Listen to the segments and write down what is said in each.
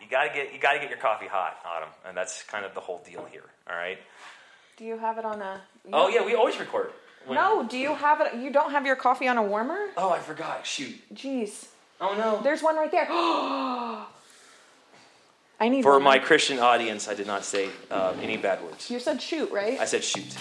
You gotta get you gotta get your coffee hot, Autumn, and that's kind of the whole deal here. All right. Do you have it on a? Oh yeah, we always record. when- No, do you have it? You don't have your coffee on a warmer? Oh, I forgot. Shoot. Jeez, Oh no. there's one right there. I need For one. my Christian audience, I did not say uh, any bad words. You said shoot, right? I said shoot.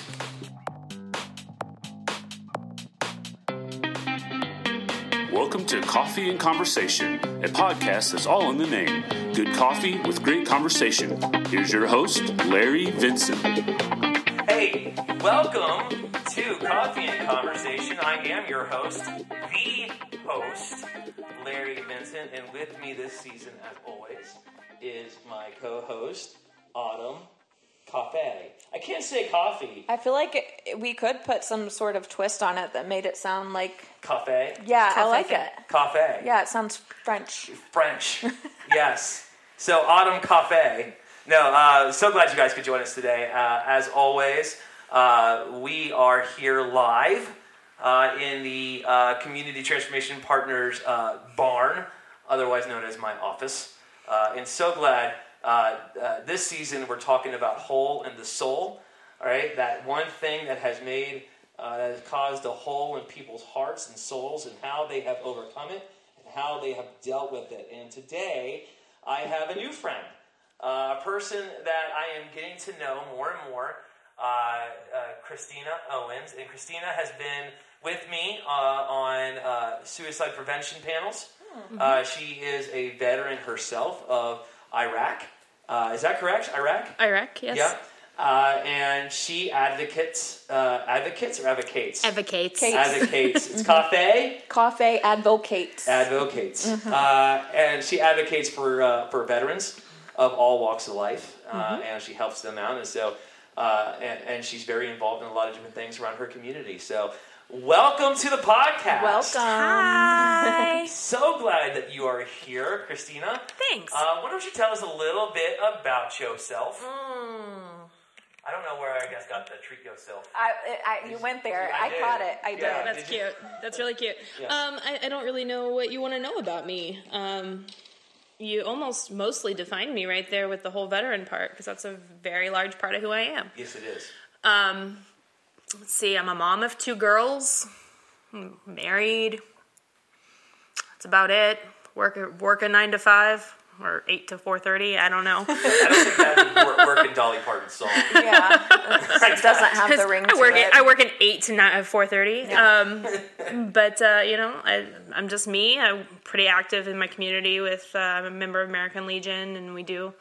To Coffee and Conversation, a podcast that's all in the name. Good coffee with great conversation. Here's your host, Larry Vincent. Hey, welcome to Coffee and Conversation. I am your host, the host, Larry Vincent, and with me this season, as always, is my co-host, Autumn Coffee. I can't say coffee. I feel like it, we could put some sort of twist on it that made it sound like. cafe. Yeah, I like it. Cafe. Yeah, it sounds French. French. yes. So, Autumn Cafe. No, uh, so glad you guys could join us today. Uh, as always, uh, we are here live uh, in the uh, Community Transformation Partners uh, barn, otherwise known as my office. Uh, and so glad uh, uh, this season we're talking about whole and the soul. All right, that one thing that has made, uh, that has caused a hole in people's hearts and souls, and how they have overcome it, and how they have dealt with it. And today, I have a new friend, uh, a person that I am getting to know more and more, uh, uh, Christina Owens. And Christina has been with me uh, on uh, suicide prevention panels. Uh, she is a veteran herself of Iraq. Uh, is that correct? Iraq? Iraq, yes. Yeah. Uh, and she advocates, uh, advocates or advocates? Advocates. Kate. advocates. It's cafe Cafe advocates. advocates, uh, and she advocates for uh, for veterans of all walks of life, uh, and she helps them out, and so uh, and, and she's very involved in a lot of different things around her community. So, welcome to the podcast. Welcome. Hi. So glad that you are here, Christina. Thanks. Uh, why don't you tell us a little bit about yourself? Mm. I don't know where I guess got the treat yourself. I, I, you went there. I I, caught it. I did. Yeah. That's Did you- cute. That's really cute. Yes. Um, I, I don't really know what you want to know about me. Um, you almost mostly defined me right there with the whole veteran part because that's a very large part of who I am. Yes, it is. Um, let's see. I'm a mom of two girls. I'm married. That's about it. Work work a nine to five or eight to four thirty. I don't know. I don't think that would work, work in Dolly Parton's song. Yeah. it doesn't have the ring I to work it. at, I work an eight to nine, four thirty. Um, but uh, you know, I, I'm just me. I'm pretty active in my community. With uh, I'm a member of American Legion, and we do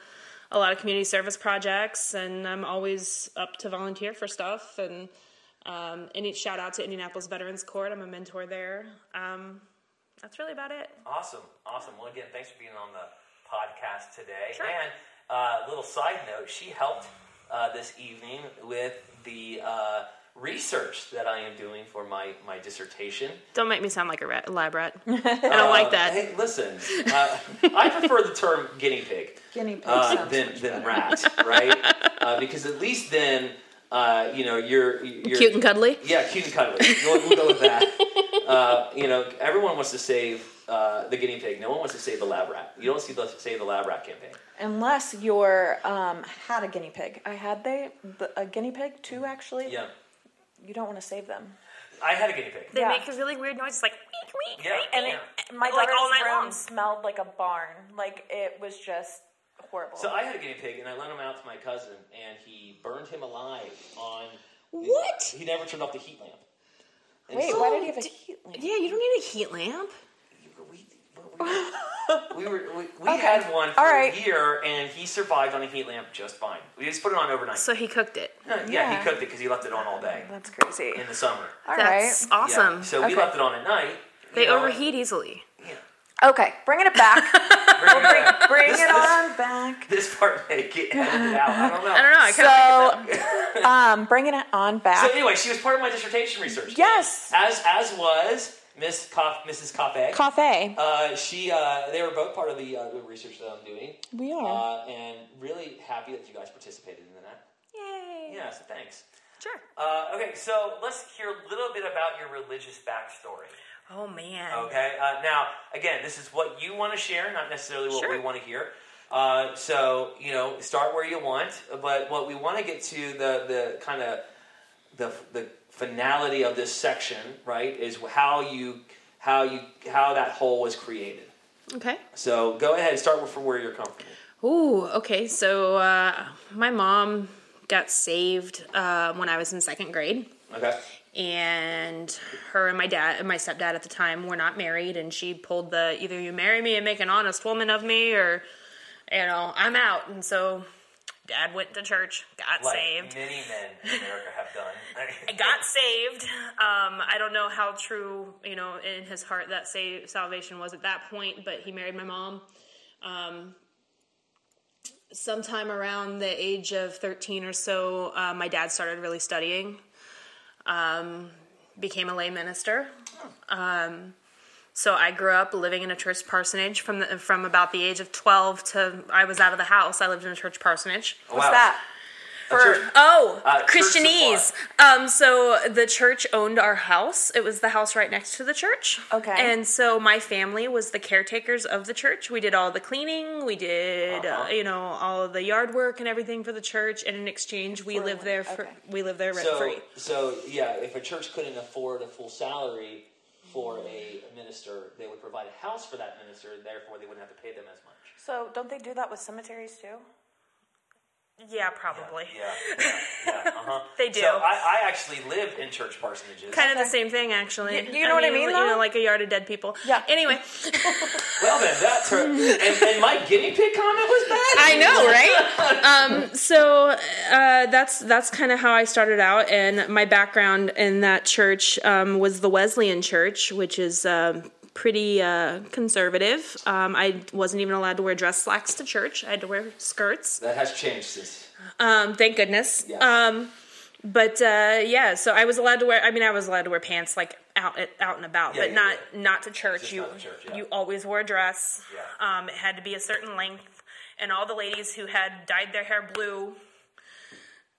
a lot of community service projects. And I'm always up to volunteer for stuff. And um, any shout out to Indianapolis Veterans Court. I'm a mentor there. Um, that's really about it. Awesome, awesome. Well, again, thanks for being on the podcast today. Sure. And uh, little side note, she helped uh, this evening with the uh, research that I am doing for my my dissertation. Don't make me sound like a rat, lab rat. I don't like that. Hey, listen, uh, I prefer the term guinea pig Guinea pig uh, than much than rat, right? uh, because at least then. Uh, you know, you're, you're Cute and cuddly. Yeah, cute and cuddly. We'll, we'll go with that. Uh, you know, everyone wants to save uh, the guinea pig. No one wants to save the lab rat. You don't see the save the lab rat campaign. Unless you're um, had a guinea pig. I had they a guinea pig too. Actually, Yeah, you don't want to save them. I had a guinea pig. They Yeah. make a really weird noise, like week, week, Yeah, week. And yeah. it, my Like daughter's all night room long. smelled like a barn. Like it was just horrible. So I had a guinea pig, and I lent him out to my cousin, and he burned him alive on. What? He never turned off the heat lamp. And Wait, so why did he have a d- heat lamp? Yeah, you don't need a heat lamp. We, we, we were we, we Okay. had one for All right. a year, and he survived on a heat lamp just fine. We just put it on overnight. So he cooked it. yeah, Yeah. he cooked it because he left it on all day That's crazy. in the summer. All right. That's awesome. Yeah. So we left it on at night. They know, overheat easily. Yeah. Okay, bringing it back. Bring it back. Bring This- it this- on back. This part may get edited out. I don't know. I don't know. I kind of So, um, bringing it on back. So anyway, she was part of my dissertation research. Yes. As as was Miss Coff, Mrs. Coffey. Cafe. Uh, she, uh, they were both part of the, uh, the research that I'm doing. We are. Uh, and really happy that you guys participated in that. Yay. Yeah, so thanks. Sure. Uh, okay, so let's hear a little bit about your religious backstory. Oh man. Okay, uh, now again, this is what you want to share, not necessarily what Sure. we want to hear. Uh, so you know, start where you want, but what we want to get to the the kind of the the finality of this section, right, is how you how you how that hole was created. Okay. So go ahead and start from where you're comfortable. Ooh, okay. So uh, my mom got saved uh, when I was in second grade. Okay. And her and my dad and my stepdad at the time were not married and she pulled the either you marry me and make an honest woman of me or you know i'm out. And so dad went to church got Like saved. many men in America have done. got saved. Um, i don't know how true you know in his heart that sa- salvation was at that point but he married my mom. Um, sometime around the age of 13 or so uh, my dad started really studying um, became a lay minister. Um, so I grew up living in a church parsonage from the, from about the age of twelve to I was out of the house. I lived in a church parsonage. What's that? A church- Oh, Uh, Christianese. Um, so the church owned our house. It was the house right next to the church. Okay. And so my family was the caretakers of the church. We did all the cleaning. We did, uh Uh-huh. you know, all of the yard work and everything for the church. And in exchange, we For lived there for okay. we lived there rent so, free. so yeah, if a church couldn't afford a full salary for a minister, they would provide a house for that minister, and therefore they wouldn't have to pay them as much. So don't they do that with cemeteries too? Yeah, probably. Yeah, yeah, yeah. Uh-huh. They do. So I, I actually lived in church parsonages. Kind of the same thing, actually. You- you know what I mean, You know, like a yard of dead people. Yeah. Anyway, Well then, that's tur- and, and my guinea pig comment was bad. I know, right? um, so uh, that's that's kind of how I started out, and my background in that church um, was the Wesleyan Church, which is um, pretty uh, conservative. Um, I wasn't even allowed to wear dress slacks to church. I had to wear skirts. That has changed since. Um, thank goodness. Yes. Um, but uh, yeah, so I was allowed to wear. I mean, I was allowed to wear pants like out out and about, Yeah, but yeah, not yeah. not to church. You church, you always wore a dress. Yeah. Um, it had to be a certain length, and all the ladies who had dyed their hair blue,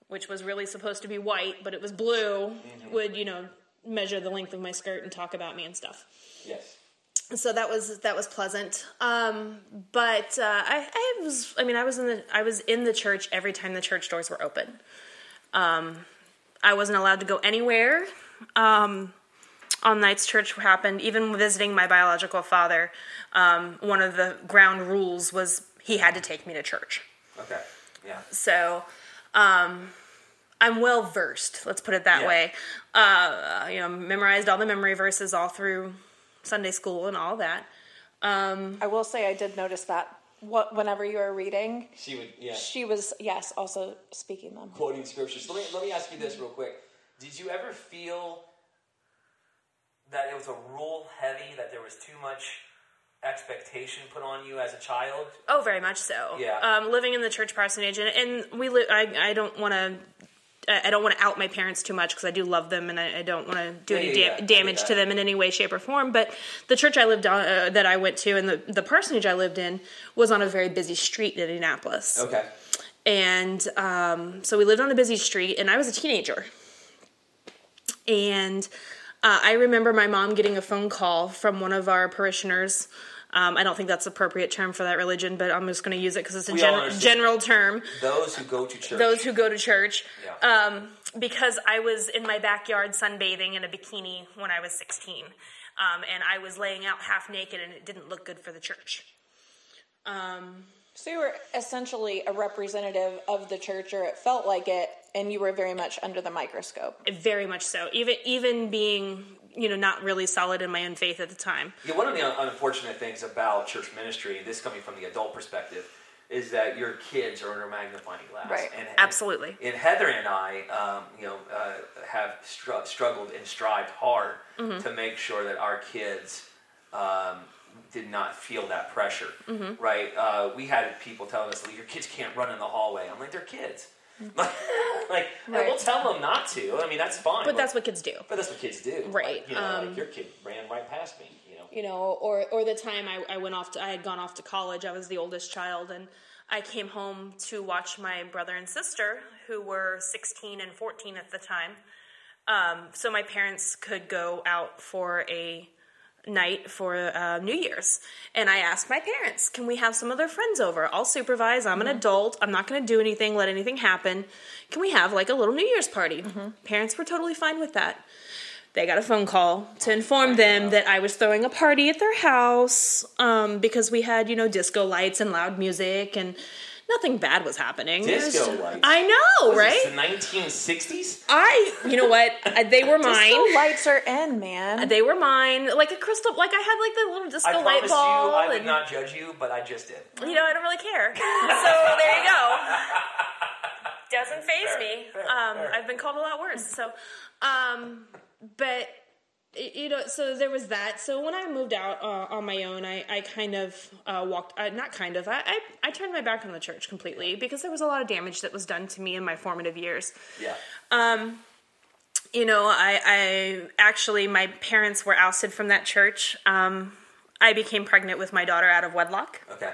which was really supposed to be white, but it was blue, Mm-hmm. would you know measure the length of my skirt and talk about me and stuff Yes. So that was that was pleasant um, but uh, I, I was i mean i was in the i was in the church every time the church doors were open um, i wasn't allowed to go anywhere um, on nights church happened even visiting my biological father um, one of the ground rules was he had to take me to church Okay. Yeah. so um, I'm well versed. Let's put it that Yeah. way. Uh, you know, memorized all the memory verses all through Sunday school and all that. I will say I did notice that what whenever you were reading, She would. Yeah. she was yes also speaking them. quoting scriptures. Let me let me ask you this real quick. Did you ever feel that it was a rule heavy, that there was too much expectation put on you as a child? Oh, very much so. Yeah. Um, living in the church parsonage, and, and we li- I, I don't want to. I don't want to out my parents too much because I do love them and I, I don't want to do Yeah, any da- yeah. Damage to them in any way, shape, or form. But the church I lived on, uh, that I went to, and the, the parsonage I lived in, was on a very busy street in Indianapolis. Okay. And um, so we lived on a busy street, and I was a teenager. And uh, I remember my mom getting a phone call from one of our parishioners. Um, I don't think that's the appropriate term for that religion, but I'm just going to use it because it's a gen- general term. Those who go to church. Those who go to church. Yeah. Um, because I was in my backyard sunbathing in a bikini when I was 16. Um, and I was laying out half naked, and it didn't look good for the church. Um, So you were essentially a representative of the church, or it felt like it, and you were very much under the microscope. Very much so. Even even being you know not really solid in my own faith at the time. Yeah, one of the un- unfortunate things about church ministry, this coming from the adult perspective, is that your kids are under a magnifying glass. Right. And, Absolutely. And Heather and I, um, you know, uh, have str- struggled and strived hard Mm-hmm. to make sure that our kids um, did not feel that pressure. Mm-hmm. Right? Uh, we had people telling us, "Your kids can't run in the hallway." I'm like, "They're kids." like, Right. we'll tell them not to. I mean, that's fine. But that's what kids do. But that's what kids do. Right, Like, you know, um, like your kid ran right past me. You know. you know, or or the time I, I went off to I had gone off to college. I was the oldest child, and I came home to watch my brother and sister, who were 16 and 14 at the time. Um, so my parents could go out for a night for uh, New Year's, and I asked my parents, "Can we have some of their friends over? I'll supervise. I'm an adult. I'm not going to do anything. Let anything happen. Can we have like a little New Year's party?" Parents were totally fine with that. They got a phone call to inform them that I was throwing a party at their house um, because we had, you know, disco lights and loud music and nothing bad was happening. It was- Disco lights? I know, Was right? this the 1960s? I, you know what? Uh, They were mine. Disco lights are in, man. They were mine. Like a crystal, like I had like the little disco I light promise you, ball. I would and, not judge you, but I just did. You know, I don't really care. so there you go. Doesn't faze Fair, me. fair, um, fair. I've been called a lot worse. So, um, but y- you know, so there was that. So when I moved out uh, on my own, I, I kind of uh, walked, uh, not kind of, I, I, I turned my back on the church completely because there was a lot of damage that was done to me in my formative years. Yeah. Um, You know, I, I actually, my parents were ousted from that church. Um, I became pregnant with my daughter out of wedlock. Okay.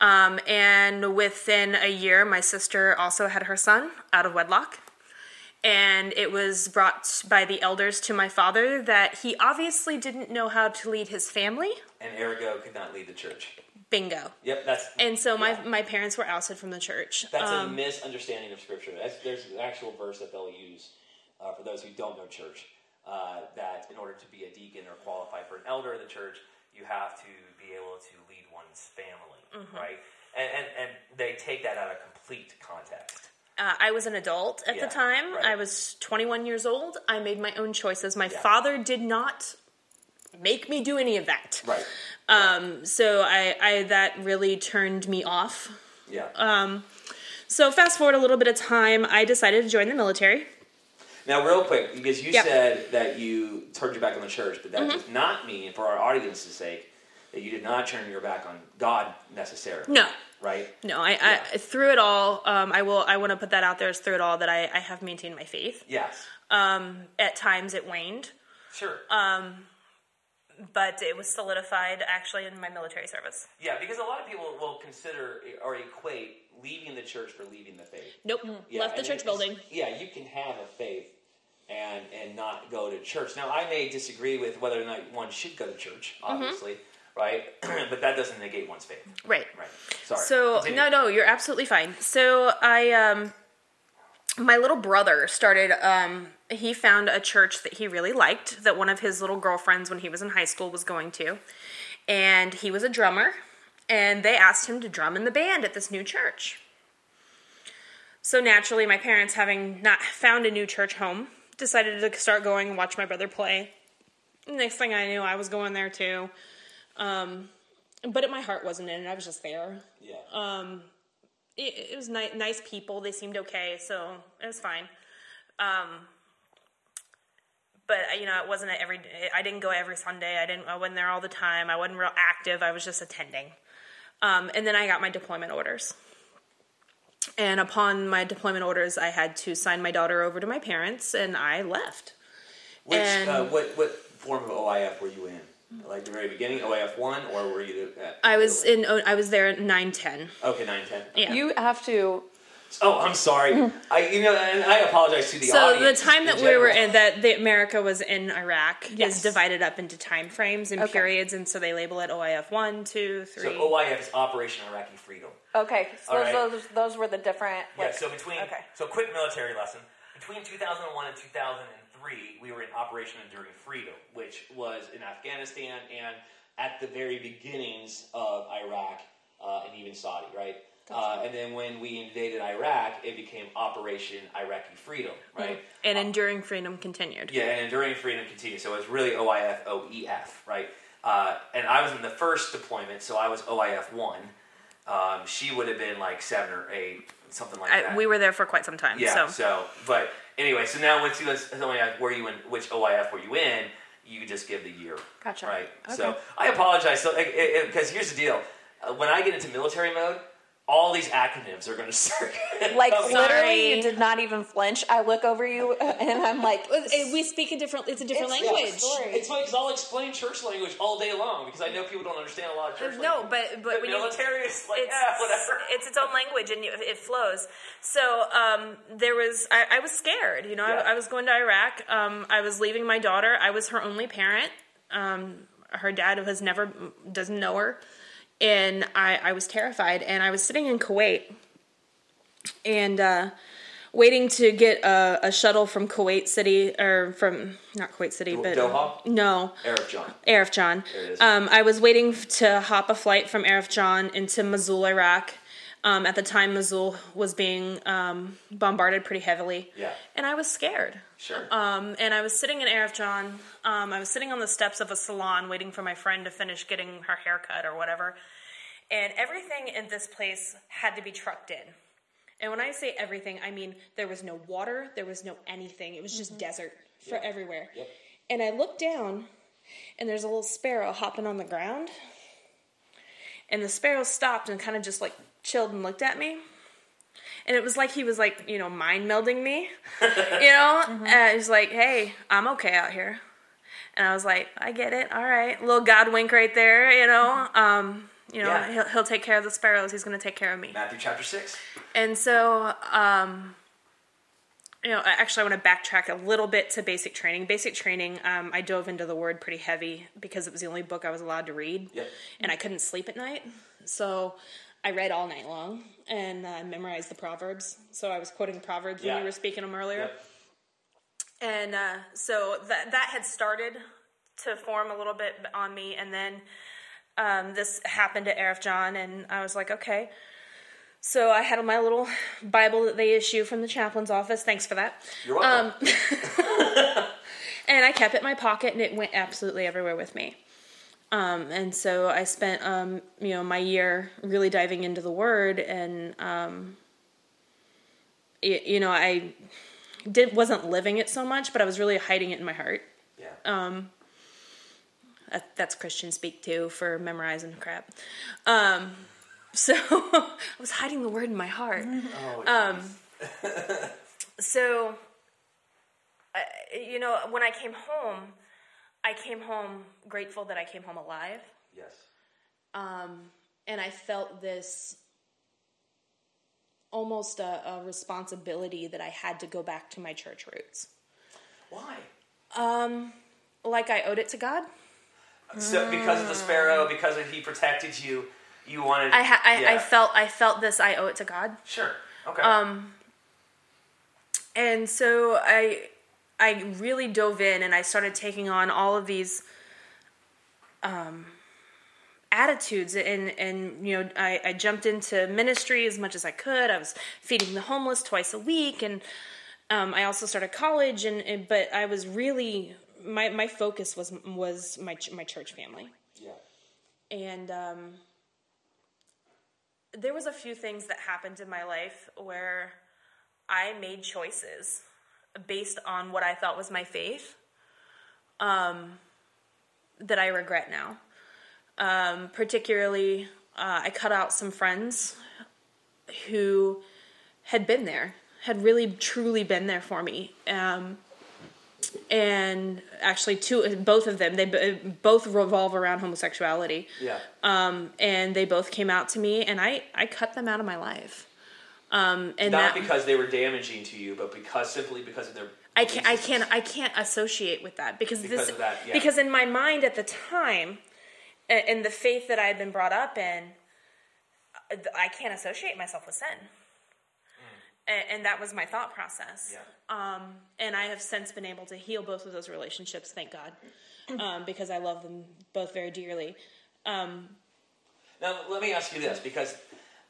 Um, and within a year, my sister also had her son out of wedlock. And it was brought by the elders to my father that he obviously didn't know how to lead his family. And ergo could not lead the church. Bingo. Yep, that's And so my, yeah. my parents were ousted from the church. That's a Um, misunderstanding of Scripture. That's, there's an actual verse that they'll use uh, for those who don't know church. uh, that in order to be a deacon or qualify for an elder in the church, you have to be able to lead one's family, Mm-hmm. right? And, and and they take that out of complete context. Uh, I was an adult at Yeah, the time. right. I was 21 years old. I made my own choices. My Yeah. father did not make me do any of that. Right. Um, so I, I that really turned me off. Yeah. Uh, So fast forward a little bit of time, I decided to join the military. now, real quick, because you Yep. Mm-hmm. said that you turned your back on the church, but that does not mean, for our audience's sake, that you did not turn your back on God necessarily. No, Right. no, I, Yeah. I through it all, um, I will. I want to put that out there as through it all that I, I have maintained my faith. Yes. At times it waned, Sure. Uh, but it was solidified actually in my military service. yeah, because a lot of people will consider or equate leaving the church for leaving the faith. Nope, Yeah, left the church building. Yeah, you can have a faith and and not go to church. Now, I may disagree with whether or not one should go to church, Mm-hmm. Right? but that doesn't negate one's faith, Right. right? Sorry. So Continue. no, no, you're absolutely fine. So I, um, my little brother started. Um, he found a church that he really liked. That one of his little girlfriends, when he was in high school, was going to, and he was a drummer. And they asked him to drum in the band at this new church. So naturally, my parents, having not found a new church home, decided to start going and watch my brother play. Next thing I knew, I was going there too. Um, but my heart wasn't in it. I was just there Yeah. uh, it, it was ni- nice people. They seemed okay, so it was fine. Um, but you know, it wasn't every. I didn't go every Sunday. I didn't. I wasn't there all the time. I wasn't real active. I was just attending. Um, and then I got my deployment orders. And upon my deployment orders, I had to sign my daughter over to my parents, and I left. Which and- uh, what what form of OIF were you in? Like the very beginning, OIF one, or were you? At, I was in. I was there at nine ten. Okay, nine ten. Yeah. You have to. Oh, I'm sorry. I you know, and I apologize to the so audience. So the time in that we were in that the America was in Iraq Yes. is divided up into time frames and Okay. periods, and so they label it OIF one, two, So three. OIF is Operation Iraqi Freedom. Okay, so those, right. those those were the different. Yeah, so between Okay. so quick military lesson. Between 2001 and 2003, we were in Operation Enduring Freedom, which was in Afghanistan and at the very beginnings of Iraq uh, and even Saudi, right? Uh, and then when we invaded Iraq, it became Operation Iraqi Freedom, right? and enduring freedom continued. Yeah, and Enduring Freedom continued. So it's really OIF, OEF, right? Uh, and I was in the first deployment, so I was OIF 1. Um, she would have been like 7 or 8, something like that. We were there for quite some time. Yeah. so So, but anyway, so now once you let's tell me like, where you in, which OIF were you in? You just give the year. Gotcha. Right. Okay. So I apologize. So because here's the deal, uh, when I get into military mode, all these acronyms are going to start. Like coming. literally, Sorry. you did not even flinch. I look over you and I'm like, we speak a different. It's a different It's- language. yeah, sorry. It's funny because I'll explain church language all day long because I know people don't understand a lot of church. No, language. but but But when you military is like it's, yeah, whatever. it's its own language and you, it flows. So um, there was, I, I was scared. You know, Yeah. I, I was going to Iraq. Um, I was leaving my daughter. I was her only parent. Um, her dad has never doesn't know her, and I I was terrified. And I was sitting in Kuwait, and uh, waiting to get a, a shuttle from Kuwait City or from not Kuwait City, but Doha? no, Arifjan. Arif John. There it is. Um, I was waiting to hop a flight from Arifjan into Mosul, Iraq. Um, at the time, Mosul was being um, bombarded pretty heavily. Yeah. And I was scared. Sure. Um, and I was sitting in Arifjan. Um, I was sitting on the steps of a salon waiting for my friend to finish getting her haircut or whatever. And everything in this place had to be trucked in. And when I say everything, I mean there was no water, there was no anything. It was just mm-hmm. desert for everywhere. Yep. And I looked down, and there's a little sparrow hopping on the ground. And the sparrow stopped and kind of just like chilled and looked at me. And it was like he was like, you know, mind melding me. you know? Mm-hmm. And he's like, hey, I'm okay out here. And I was like, I get it. All right. little God wink right there, you know? Mm-hmm. Um, you know, Yeah. he'll, he'll take care of the sparrows. He's going to take care of me. Matthew chapter 6. And so, um, you know, actually, I want to backtrack a little bit to basic training. Basic training, um, I dove into the word pretty heavy because it was the only book I was allowed to read, Yep. and I couldn't sleep at night. So I read all night long and uh, memorized the proverbs. So I was quoting proverbs when you were speaking them earlier Yep. and uh, so that that had started to form a little bit on me, and then um, this happened to Arifjan, and I was like, okay. So I had my little Bible that they issue from the chaplain's office. Thanks for that. You're welcome. And I kept it in my pocket, and it went absolutely everywhere with me. Um, and so I spent, um, you know, my year really diving into the Word, and um, y- you know, I did wasn't living it so much, but I was really hiding it in my heart. yeah. That, that's Christian speak too for memorizing crap. Um, so I was hiding the word in my heart. oh, So, I, you know, when I came home, I came home grateful that I came home alive, yes. and I felt this almost a, a responsibility that I had to go back to my church roots, Why? Um, like I owed it to God. So because of the sparrow, because of he protected you, you wanted. I, ha- I, I felt I felt this. I owe it to God. Sure. Okay. Um, and so I I really dove in and I started taking on all of these um, attitudes and and you know I, I jumped into ministry as much as I could. I was feeding the homeless twice a week and um, I also started college and, and but I was really my my focus was was my ch- my church family yeah. and um, there was a few things that happened in my life where I made choices based on what I thought was my faith um, that I regret now. Um, particularly, uh, I cut out some friends who had been there, had really truly been there for me. Um, and actually, two, both of them, they both revolve around homosexuality Yeah. and they both came out to me and I, I cut them out of my life. Um, and Not that because they were damaging to you, but because simply because of their. I can't I can't I can't associate with that because, Because this that, yeah. because in my mind at the time and the faith that I had been brought up in I can't associate myself with sin. And, and that was my thought process. Yeah. Um, and I have since been able to heal both of those relationships, thank God, um, because I love them both very dearly. Um, Now, let me ask you this because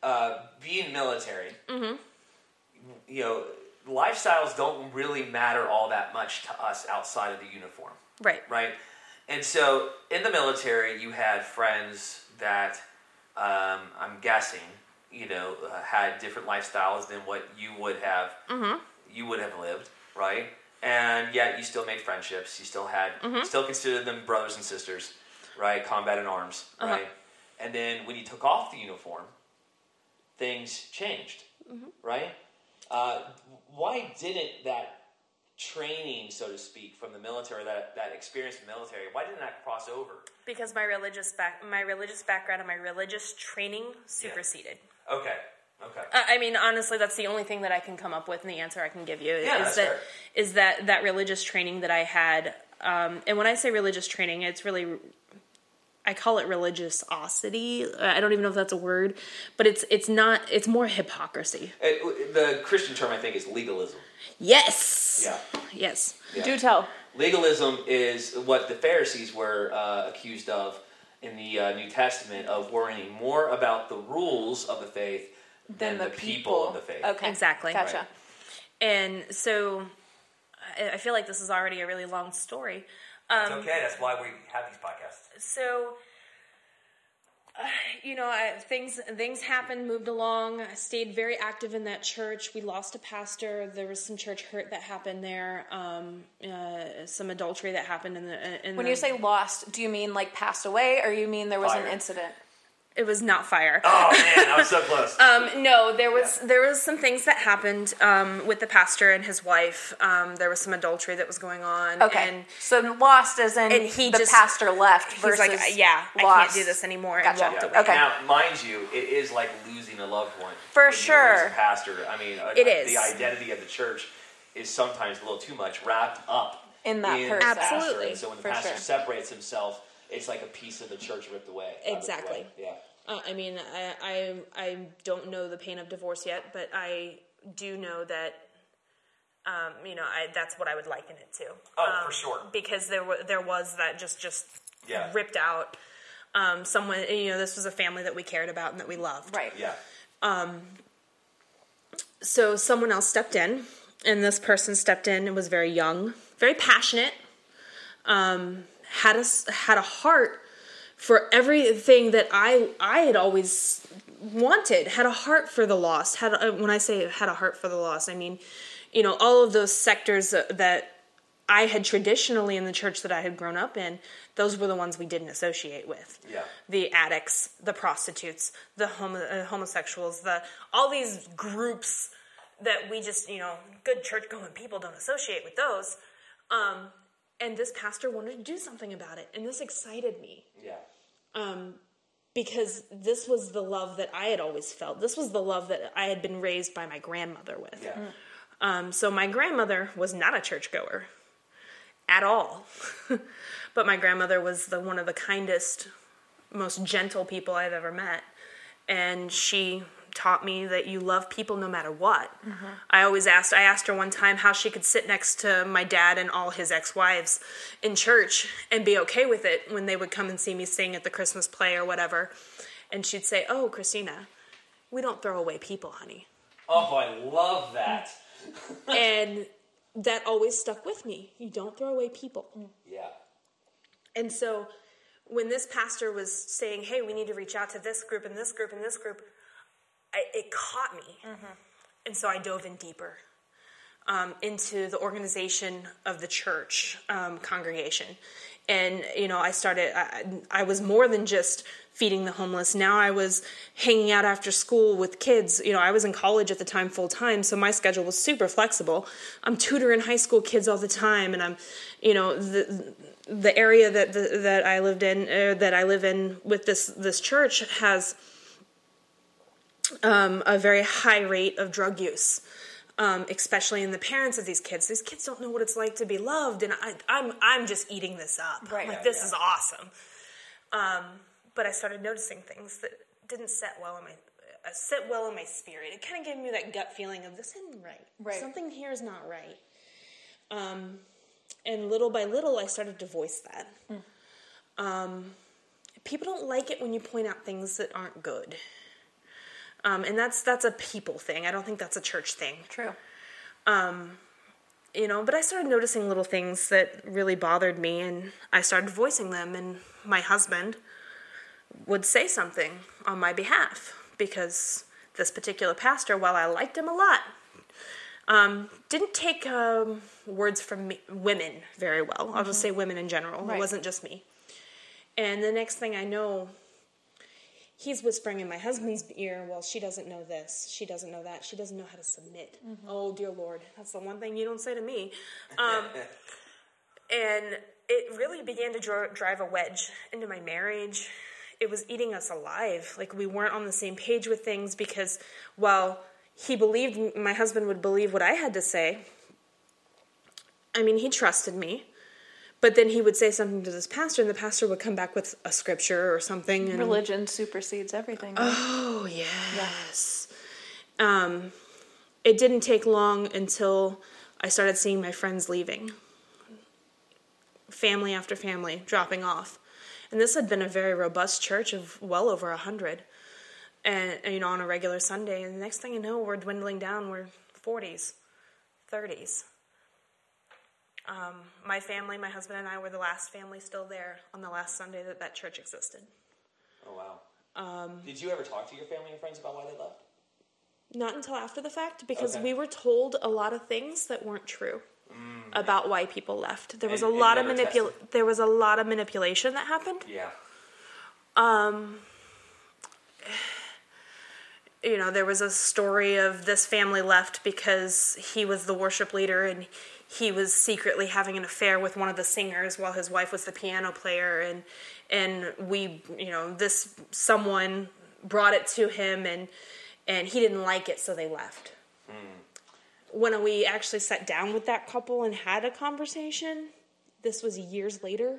uh, being military, Mm-hmm. you know, lifestyles don't really matter all that much to us outside of the uniform, right. right? And so in the military, you had friends that um, I'm guessing, you know, uh, had different lifestyles than what you would have you would have lived, right? And yet you still made friendships. You still had still considered them brothers and sisters, right? Combat in arms, right? And then when you took off the uniform, things changed, right? Uh, why didn't that training, so to speak, from the military, that that experience in the military, why didn't that cross over? because my religious back my religious background and my religious training superseded. Okay, okay. I I mean, honestly, that's the only thing that I can come up with, and the answer I can give you Yeah, is that's that fair. is that that religious training that I had. Um, and when I say religious training, it's really I call it religiosity. I don't even know if that's a word, but it's it's not. It's more hypocrisy. It, the Christian term, I think, is legalism. Yes. Yeah. Yes. Yeah. Do tell. Legalism is what the Pharisees were uh, accused of in the uh, New Testament of worrying more about the rules of the faith than, the, people. of the faith. Okay. Exactly. Gotcha. Right. And so, I I feel like this is already a really long story. Um, okay. That's why we have these podcasts. so you know I, things things happened moved along i stayed very active in that church we lost a pastor there was some church hurt that happened there um, uh, some adultery that happened in the uh, in When the, you say lost, do you mean like passed away, or you mean there was Fire. an incident? It was not fire Oh man, I was so close. Um, no, there was there was some things that happened um, with the pastor and his wife. Um, there was some adultery that was going on. Okay. and so lost as in and he the just- pastor left he's versus like, yeah, I can't do this anymore, and Gotcha. walked Yeah. away. Okay. Now, mind you, it is like losing a loved one. For when you sure. lose a pastor. I mean, uh, It is. The identity of the church is sometimes a little too much wrapped up In that the person. pastor. Absolutely. And so when the For pastor sure. separates himself, it's like a piece of the church ripped away. out of the Exactly. Yeah. Uh, I mean, I, I I don't know the pain of divorce yet, but I do know that. Um, you know, I, that's what I would liken it to. Oh, um, for sure. Because there there was that just just Yeah. ripped out. Um, someone, you know, this was a family that we cared about and that we loved. Right. Yeah. Um. so someone else stepped in and this person stepped in and was very young very passionate um, had a had a heart for everything that i i had always wanted had a heart for the lost had a, when i say had a heart for the lost i mean you know all of those sectors that, that i had traditionally in the church that i had grown up in those were the ones we didn't associate with Yeah. the addicts, the prostitutes, the homo- uh, homosexuals, the all these groups that we just you know good church going people don't associate with those. Um, and this pastor wanted to do something about it, and this excited me Yeah. um, because this was the love that I had always felt. This was the love that I had been raised by my grandmother with. Yeah. Um, so my grandmother was not a churchgoer at all, but my grandmother was the one of the kindest, most gentle people I've ever met, and she taught me that you love people no matter what. Mm-hmm. I always asked I asked her one time how she could sit next to my dad and all his ex-wives in church and be okay with it when they would come and see me sing at the Christmas play or whatever. And she'd say, "Oh, Christina, we don't throw away people, honey." Oh, I love that. and that always stuck with me. You don't throw away people. Mm. Yeah. And so when this pastor was saying, hey, we need to reach out to this group and this group and this group, I, it caught me. And so I dove in deeper um, into the organization of the church um, congregation. And, you know, I started, I, I was more than just feeding the homeless. Now I was hanging out after school with kids. You know, I was in college at the time full time, so my schedule was super flexible. I'm tutoring high school kids all the time, and I'm, you know, the the area that the, that I lived in, uh, that I live in with this this church has um, a very high rate of drug use. Um, especially in the parents of these kids, these kids don't know what it's like to be loved, and I, I'm I'm just eating this up. Right. like this yeah. is awesome. Um, but I started noticing things that didn't set well in my uh, sit well in my spirit. It kind of gave me that gut feeling of this isn't right. Right. Something here is not right. Um, and little by little, I started to voice that. Um, people don't like it when you point out things that aren't good. Um, and that's that's a people thing. I don't think that's a church thing True. you know but i started noticing little things that really bothered me and i started voicing them and my husband would say something on my behalf because this particular pastor while i liked him a lot um, didn't take um, words from me, women very well i'll just say women in general Right. it wasn't just me and the next thing i know he's whispering in my husband's ear, well, she doesn't know this, she doesn't know that, she doesn't know how to submit. Oh, dear Lord, that's the one thing you don't say to me. Um, and it really began to dr- drive a wedge into my marriage. It was eating us alive. Like we weren't on the same page with things because while he believed my husband would believe what I had to say, I mean, he trusted me, but then he would say something to this pastor, and the pastor would come back with a scripture or something. And, Religion supersedes everything. Oh yes. Um, it didn't take long until I started seeing my friends leaving, family after family dropping off, and this had been a very robust church of well over a hundred, and you know on a regular Sunday. And the next thing you know, we're dwindling down. We're forties, thirties. Um, my family, my husband and I, were the last family still there on the last Sunday that that church existed. Oh wow. Um, Did you ever talk to your family and friends about why they left? Not until after the fact, because Okay. we were told a lot of things that weren't true about why people left. There was And- a lot of manipul. There was a lot of manipulation that happened. Yeah. Um. You know, there was a story of this family left because he was the worship leader and he was secretly having an affair with one of the singers while his wife was the piano player and and we you know this someone brought it to him and and he didn't like it so they left when we actually sat down with that couple and had a conversation this was years later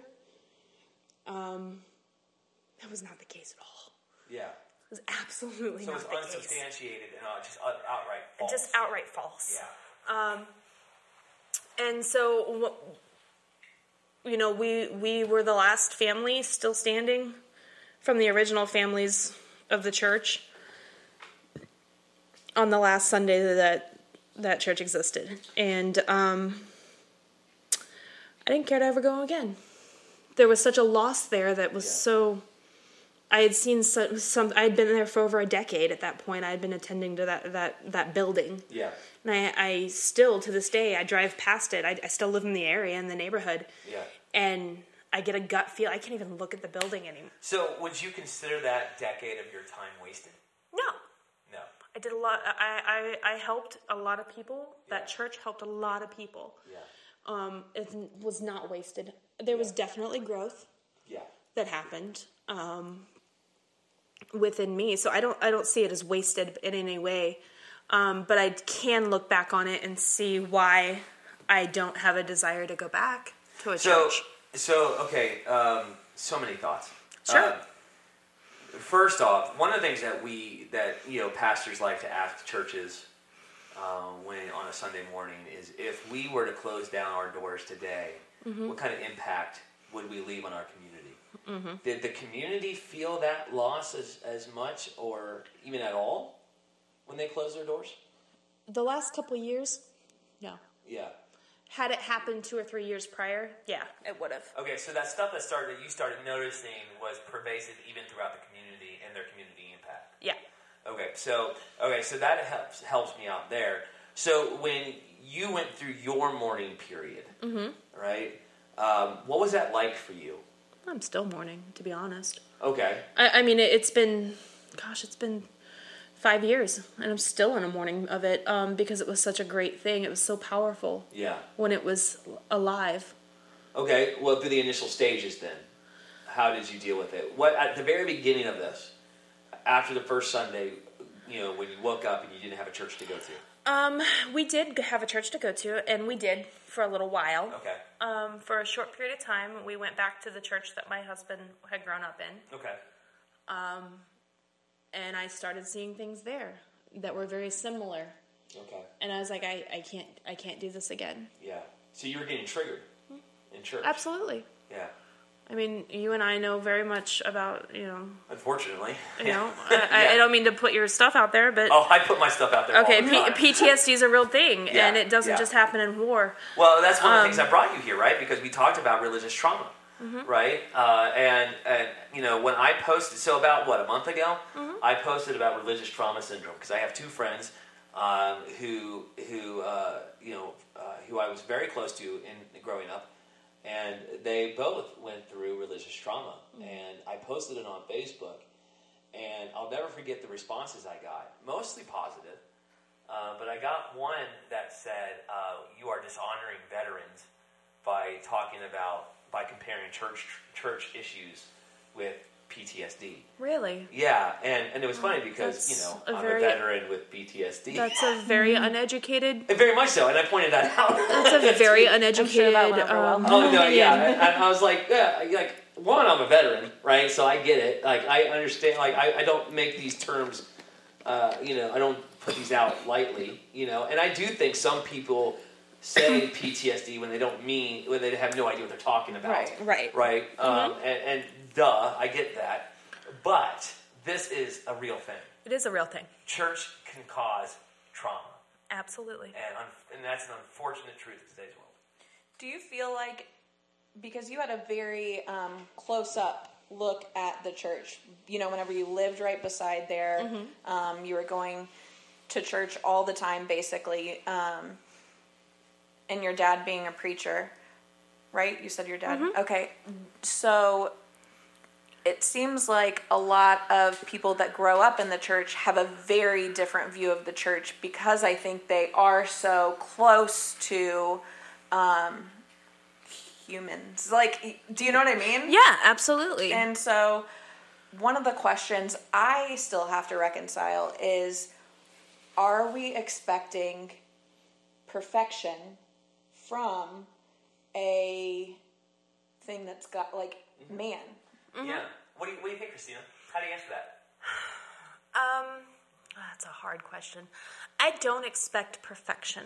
um that was not the case at all Yeah. it was absolutely So not it's the case unsubstantiated and uh, just outright false. just outright false Yeah. And so you know we we were the last family still standing from the original families of the church on the last sunday that that church existed and um i didn't care to ever go again there was such a loss there that was Yeah. so i had seen some, some i had been there for over a decade at that point i had been attending to that that that building Yeah. and I, I still, to this day, I drive past it. I, I still live in the area, in the neighborhood. Yeah. And I get a gut feel. I can't even look at the building anymore. So would you consider that decade of your time wasted? No. No. I did a lot. I, I, I helped a lot of people. That church helped a lot of people. Yeah. Um, it was not wasted. There was definitely growth Yeah. that happened um, within me. So I don't I don't see it as wasted in any way. Um, but I can look back on it and see why I don't have a desire to go back to a So, church. so okay. Um, so many thoughts. Sure. Uh, first off, one of the things that we that you know pastors like to ask churches uh, when on a Sunday morning is if we were to close down our doors today, Mm-hmm. what kind of impact would we leave on our community? Did the community feel that loss as, as much or even at all when they closed their doors? The last couple years, no. Yeah. Had it happened two or three years prior, yeah, it would have. Okay, so that stuff that started that you started noticing was pervasive even throughout the community and their community impact. Yeah. Okay, so okay, so that helps helps me out there. So when you went through your mourning period, right? Um, what was that like for you? I'm still mourning, to be honest. Okay, I, I mean, it, it's been, gosh, it's been five years, and I'm still in a mourning of it um, because it was such a great thing. It was so powerful yeah. when it was alive. Okay, well, through the initial stages, then, how did you deal with it? What at the very beginning of this, after the first Sunday, you know, when you woke up and you didn't have a church to go to? Um, we did have a church to go to, and we did for a little while. Okay, Um, for a short period of time, we went back to the church that my husband had grown up in, okay, Um, and I started seeing things there that were very similar. okay, And I was like, I, I can't, I can't do this again. yeah. So you were getting triggered in church. Absolutely. Yeah. I mean, you and I know very much about, you know, Unfortunately. you know. I, I, I don't mean to put your stuff out there, but Oh, I put my stuff out there. okay, all the time. P- PTSD is a real thing, Yeah, and it doesn't yeah. just happen in war. Well, that's one of the Um, things I brought you here, right? Because we talked about religious trauma, Mm-hmm. right? Uh, and and you know when I posted, so about what a month ago, Mm-hmm. I posted about religious trauma syndrome because I have two friends um, who who uh, you know uh, who I was very close to in growing up, and they both went through religious trauma, Mm-hmm. and I posted it on Facebook, and I'll never forget the responses I got, mostly positive. Uh, but I got one that said, uh, "You are dishonoring veterans by talking about by comparing church church issues with PTSD. Really? Yeah, and, and it was funny because, That's you know, a I'm very- a veteran with PTSD. That's a very uneducated. And very much so, and I pointed that out. That's a very uneducated. that went over well. um, Oh no, yeah, opinion. and, and I was like, yeah, like one, I'm a veteran, right? So I get it. Like I understand. Like I, I don't make these terms, uh, you know, I don't put these out lightly, you know. And I do think some people say PTSD when they don't mean when they have no idea what they're talking about, Right. Right. Right. Um, and, and duh, I get that. But this is a real thing. It is a real thing. Church can cause trauma, Absolutely. and un- and that's an unfortunate truth of today's world. Do you feel like because you had a very um, close up look at the church, you know, whenever you lived right beside there, um, you were going to church all the time, basically, um, and your dad being a preacher, right? You said your dad. Okay, so it seems like a lot of people that grow up in the church have a very different view of the church because I think they are so close to um, humans. Like, do you know what I mean? Yeah, absolutely. And so, one of the questions I still have to reconcile is are we expecting perfection from a thing that's got like man? Yeah. What do you What do you think, Christina? How do you answer that? Um, that's a hard question. I don't expect perfection.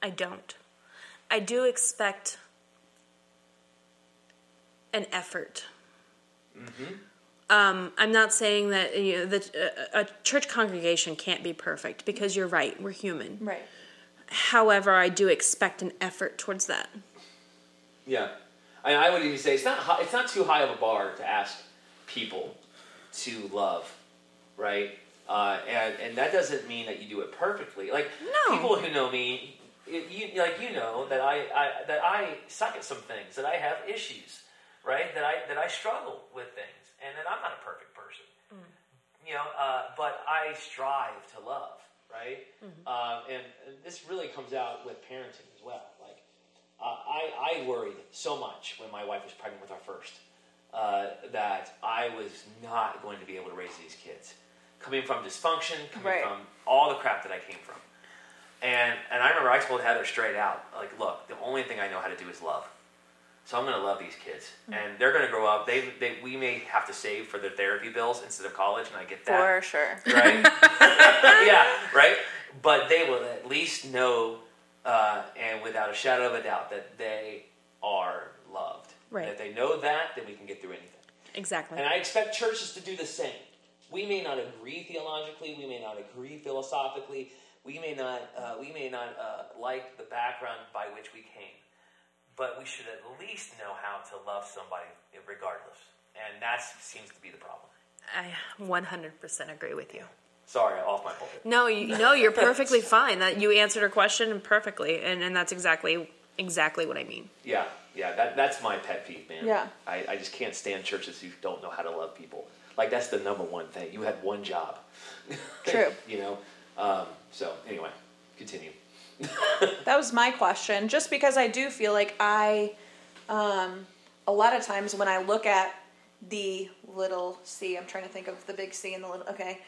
I don't. I do expect an effort. Um, I'm not saying that you know, the, a, a church congregation can't be perfect because you're right, we're human. Right. However, I do expect an effort towards that. Yeah, I, I would even say it's not it's not too high of a bar to ask people to love, right? Uh, and and that doesn't mean that you do it perfectly. Like No. people who know me, it, you like you know that I, I that I suck at some things, that I have issues, right? That I that I struggle with things, and that I'm not a perfect person. You know, uh, but I strive to love, right? Um, and, and this really comes out with parenting as well. Uh, I, I worried so much when my wife was pregnant with our first uh, that I was not going to be able to raise these kids. Coming from dysfunction, coming Right. from all the crap that I came from. And, and I remember I told Heather straight out, like, look, the only thing I know how to do is love. So I'm going to love these kids. And they're going to grow up. They, they, we may have to save for their therapy bills instead of college, and I get that For sure. right? yeah, right. But they will at least know, uh, and without a shadow of a doubt, that they are loved. Right. And if they know that, then we can get through anything. Exactly. And I expect churches to do the same. We may not agree theologically. We may not agree philosophically. We may not. Uh, we may not uh, like the background by which we came. But we should at least know how to love somebody regardless. And that seems to be the problem. I 100% agree with you. Sorry, off my pulpit. No, you, no, you're perfectly fine. That you answered her question perfectly, and, and that's exactly exactly what I mean. Yeah, yeah, that, that's my pet peeve, man. Yeah. I, I just can't stand churches who don't know how to love people. Like, that's the number one thing. You had one job. True. you know? Um, so, anyway, continue. That was my question. Just because I do feel like I, um, a lot of times when I look at the little c, I'm trying to think of the big C and the little, okay,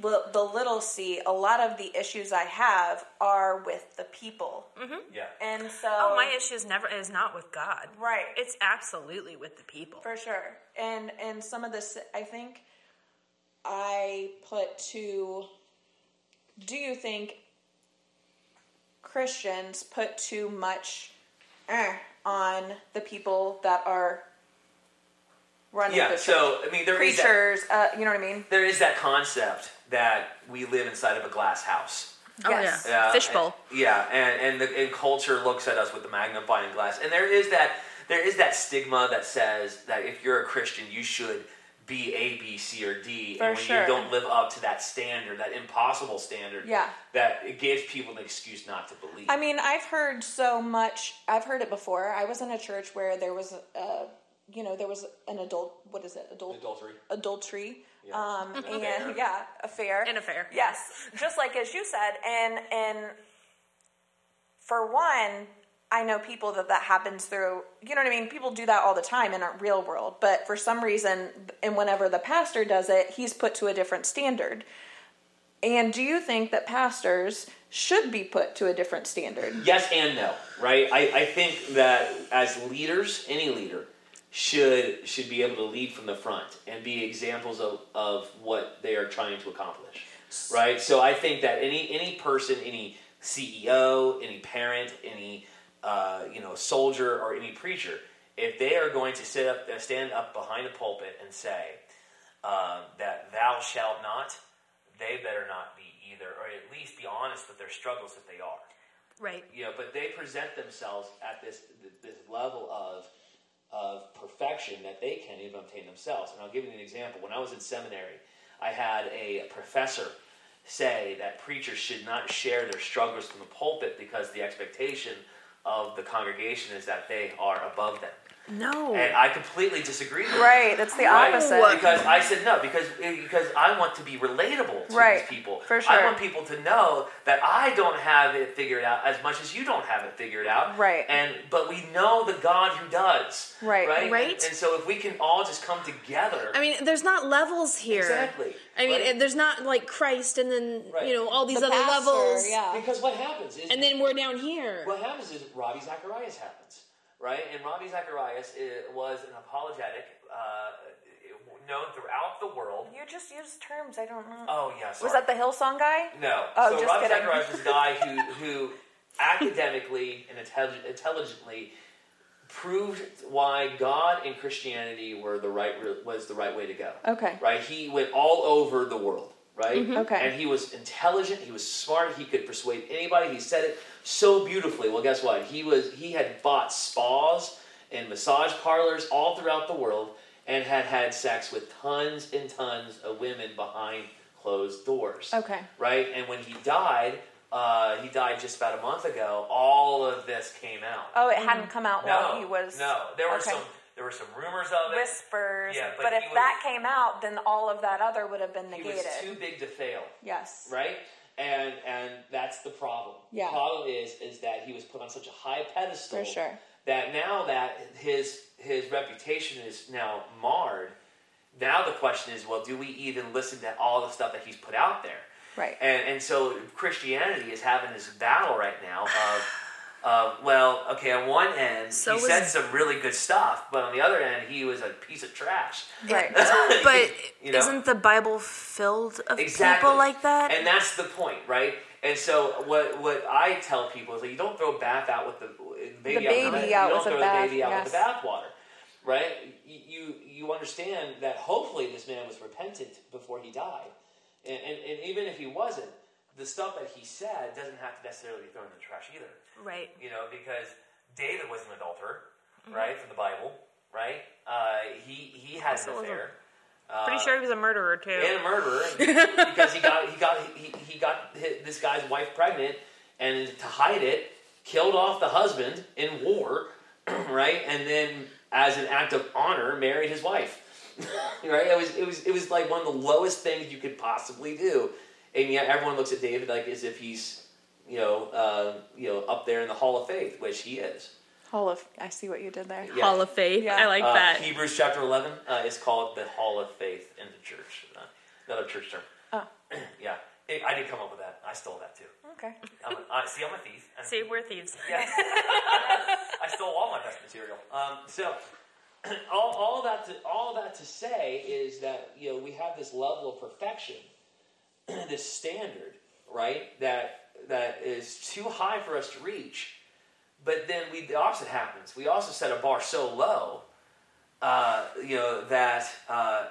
the, the little c, a lot of the issues I have are with the people. Yeah. And so. Oh, my issue is never is not with God. Right. It's absolutely with the people. For sure. And and some of this I think I put to do you think Christians put too much eh, on the people that are running Yeah, the church? so, I mean, there is that, preachers, uh, you know what I mean? there is that concept that we live inside of a glass house. Oh Yes. yeah, Yeah, fishbowl. and- yeah, and and the and culture looks at us with the magnifying glass, and there is that there is that stigma that says that if you're a Christian, you should be A, B, C, or D, For and when sure. you don't live up to that standard, that impossible standard, Yeah. that it gives people an excuse not to believe. I mean, I've heard so much. I've heard it before. I was in a church where there was, a, you know, there was an adult. What is it? Adult adultery. adultery. Yeah. Um, and affair. yeah, affair. An affair. Yes, just like as you said, and and for one, I know people that that happens through, you know what I mean? People do that all the time in our real world, but for some reason, and whenever the pastor does it, he's put to a different standard. And do you think that pastors should be put to a different standard? Yes and no, right? I, I think that as leaders, any leader should should be able to lead from the front and be examples of, of what they are trying to accomplish. Right? So I think that any any person, any CEO, any parent, any uh, you know soldier or any preacher, if they are going to sit up, stand up behind a pulpit and say uh, that thou shalt not, they better not be either, or at least be honest with their struggles if they are Right. you know, but they present themselves at this this level of of perfection that they can't even obtain themselves. And I'll give you an example. When I was in seminary, I had a professor say that preachers should not share their struggles from the pulpit because the expectation of the congregation is that they are above them. No. And I completely disagree. with Right, that's the Right? opposite. Because I said no, because because I want to be relatable to Right, these people. for sure. I want people to know that I don't have it figured out as much as you don't have it figured out. Right. And but we know the God who does. Right. Right. Right. And, and so if we can all just come together. I mean, there's not levels here. Exactly, I mean, right? there's not like Christ and then Right. you know all these The other pastor, levels. yeah. because what happens is And then we're down here. what happens is Ravi Zacharias happens, right? And Ravi Zacharias was an apologetic uh, known throughout the world. You just use terms I don't know. Oh yeah, Was that the Hillsong guy? No. Oh, so just Ravi kidding. Zacharias was a guy who, who academically and intellig- intelligently proved why God and Christianity were the right was the right way to go. Okay. Right? He went all over the world. Right? Okay. And he was intelligent. He was smart. He could persuade anybody. He said it so beautifully. Well, guess what? He was he had bought spas and massage parlors all throughout the world and had had sex with tons and tons of women behind closed doors Okay. right? And when he died, uh, he died just about a month ago. All of this came out. Oh, it hadn't come out no, while he was. no. There were okay. some there were some rumors of it. whispers. Yeah, but but, if was- that came out, then all of that other would have been He negated. was too big to fail, yes. right? And and that's the problem. Yeah. The problem is is that he was put on such a high pedestal For sure. that now that his his reputation is now marred. Now the question is, well, do we even listen to all the stuff that he's put out there? Right. And, and so Christianity is having this battle right now of, well, okay, on one end, So he was- said some really good stuff, but on the other end, he was a piece of trash. Right. But You know? isn't the Bible filled of Exactly. people like that? And that's the point, right? And so what what I tell people is that you don't throw bath out with the baby, The out, baby with the, out you don't the throw bath, the baby out with the bathwater, right? You you understand that hopefully this man was repentant before he died, and, and, and even if he wasn't, the stuff that he said doesn't have to necessarily be thrown in the trash either. Right. You know, because David was an adulterer, Mm-hmm. right, from the Bible, right? Uh, he he had an affair. Pretty Uh, sure he was a murderer too. and a murderer because he got he got he, he got hi- this guy's wife pregnant and to hide it killed off the husband in war right and then as an act of honor married his wife right it was it was it was like one of the lowest things you could possibly do and yet everyone looks at David like as if he's you know uh, you know up there in the hall of faith which he is Hall of. I see what you did there. Yeah. Hall of Faith. Yeah. I like uh, that. Hebrews chapter 11 uh, is called the Hall of Faith in the church. Uh, another church term. Oh. yeah. Hey, I didn't come up with that. I stole that too. Okay. I'm a, uh, see, I'm a thief. And- See, we're thieves. Yeah. I stole all my best material. Um, so, all, all that to all that to say is that you know we have this level of perfection, this standard, right? That that is too high for us to reach. But then we the opposite happens. We also set a bar so low, uh, you know that uh,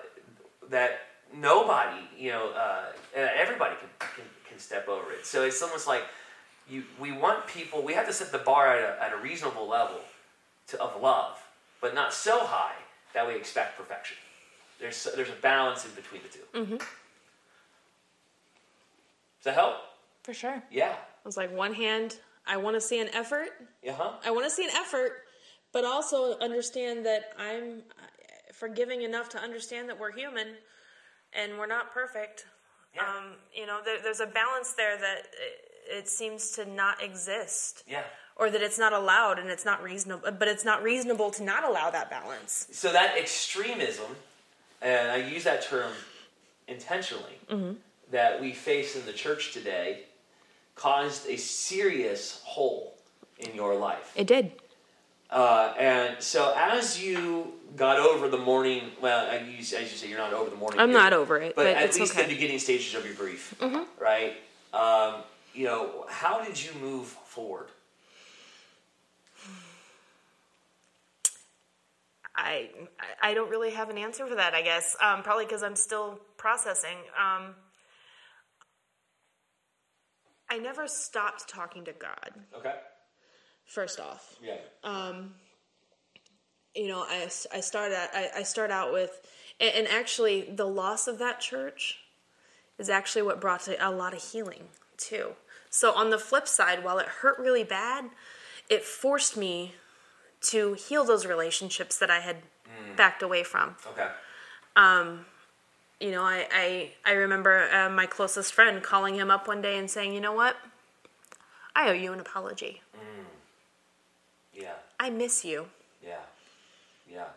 that nobody, you know, uh, everybody can, can can step over it. So it's almost like you we want people we have to set the bar at a, at a reasonable level to, of love but not so high that we expect perfection there's there's a balance in between the 2 mm-hmm. does that help For sure. yeah I was like, one hand, I want to see an effort. uh-huh I want to see an effort, but also understand that I'm uh, forgiving enough to understand that we're human and we're not perfect. Yeah. Um, you know, there, there's a balance there that it, it seems to not exist, Yeah. or that it's not allowed, and it's not reasonable. But it's not reasonable to not allow that balance. So that extremism, and I use that term intentionally, Mm-hmm. that we face in the church today caused a serious hole in your life. It did. Uh, and so as you got over the mourning, well, as you say, you're not over the mourning. I'm period, not over it, but, at it's least okay. Mm-hmm. the beginning stages of your grief, right? Um, you know, how did you move forward? I I don't really have an answer for that. I guess um, probably because I'm still processing. Um, I never stopped talking to God. Okay. First off, Yeah. Um, you know, I, I started out, I, I start out with, and, and actually the loss of that church is actually what brought to a lot of healing too. So on the flip side, while it hurt really bad, it forced me to heal those relationships that I had mm. backed away from. okay. Um, You know, I I, I remember uh, my closest friend calling him up one day and saying, "You know what? I owe you an apology. Yeah. I miss you. Yeah. Yeah.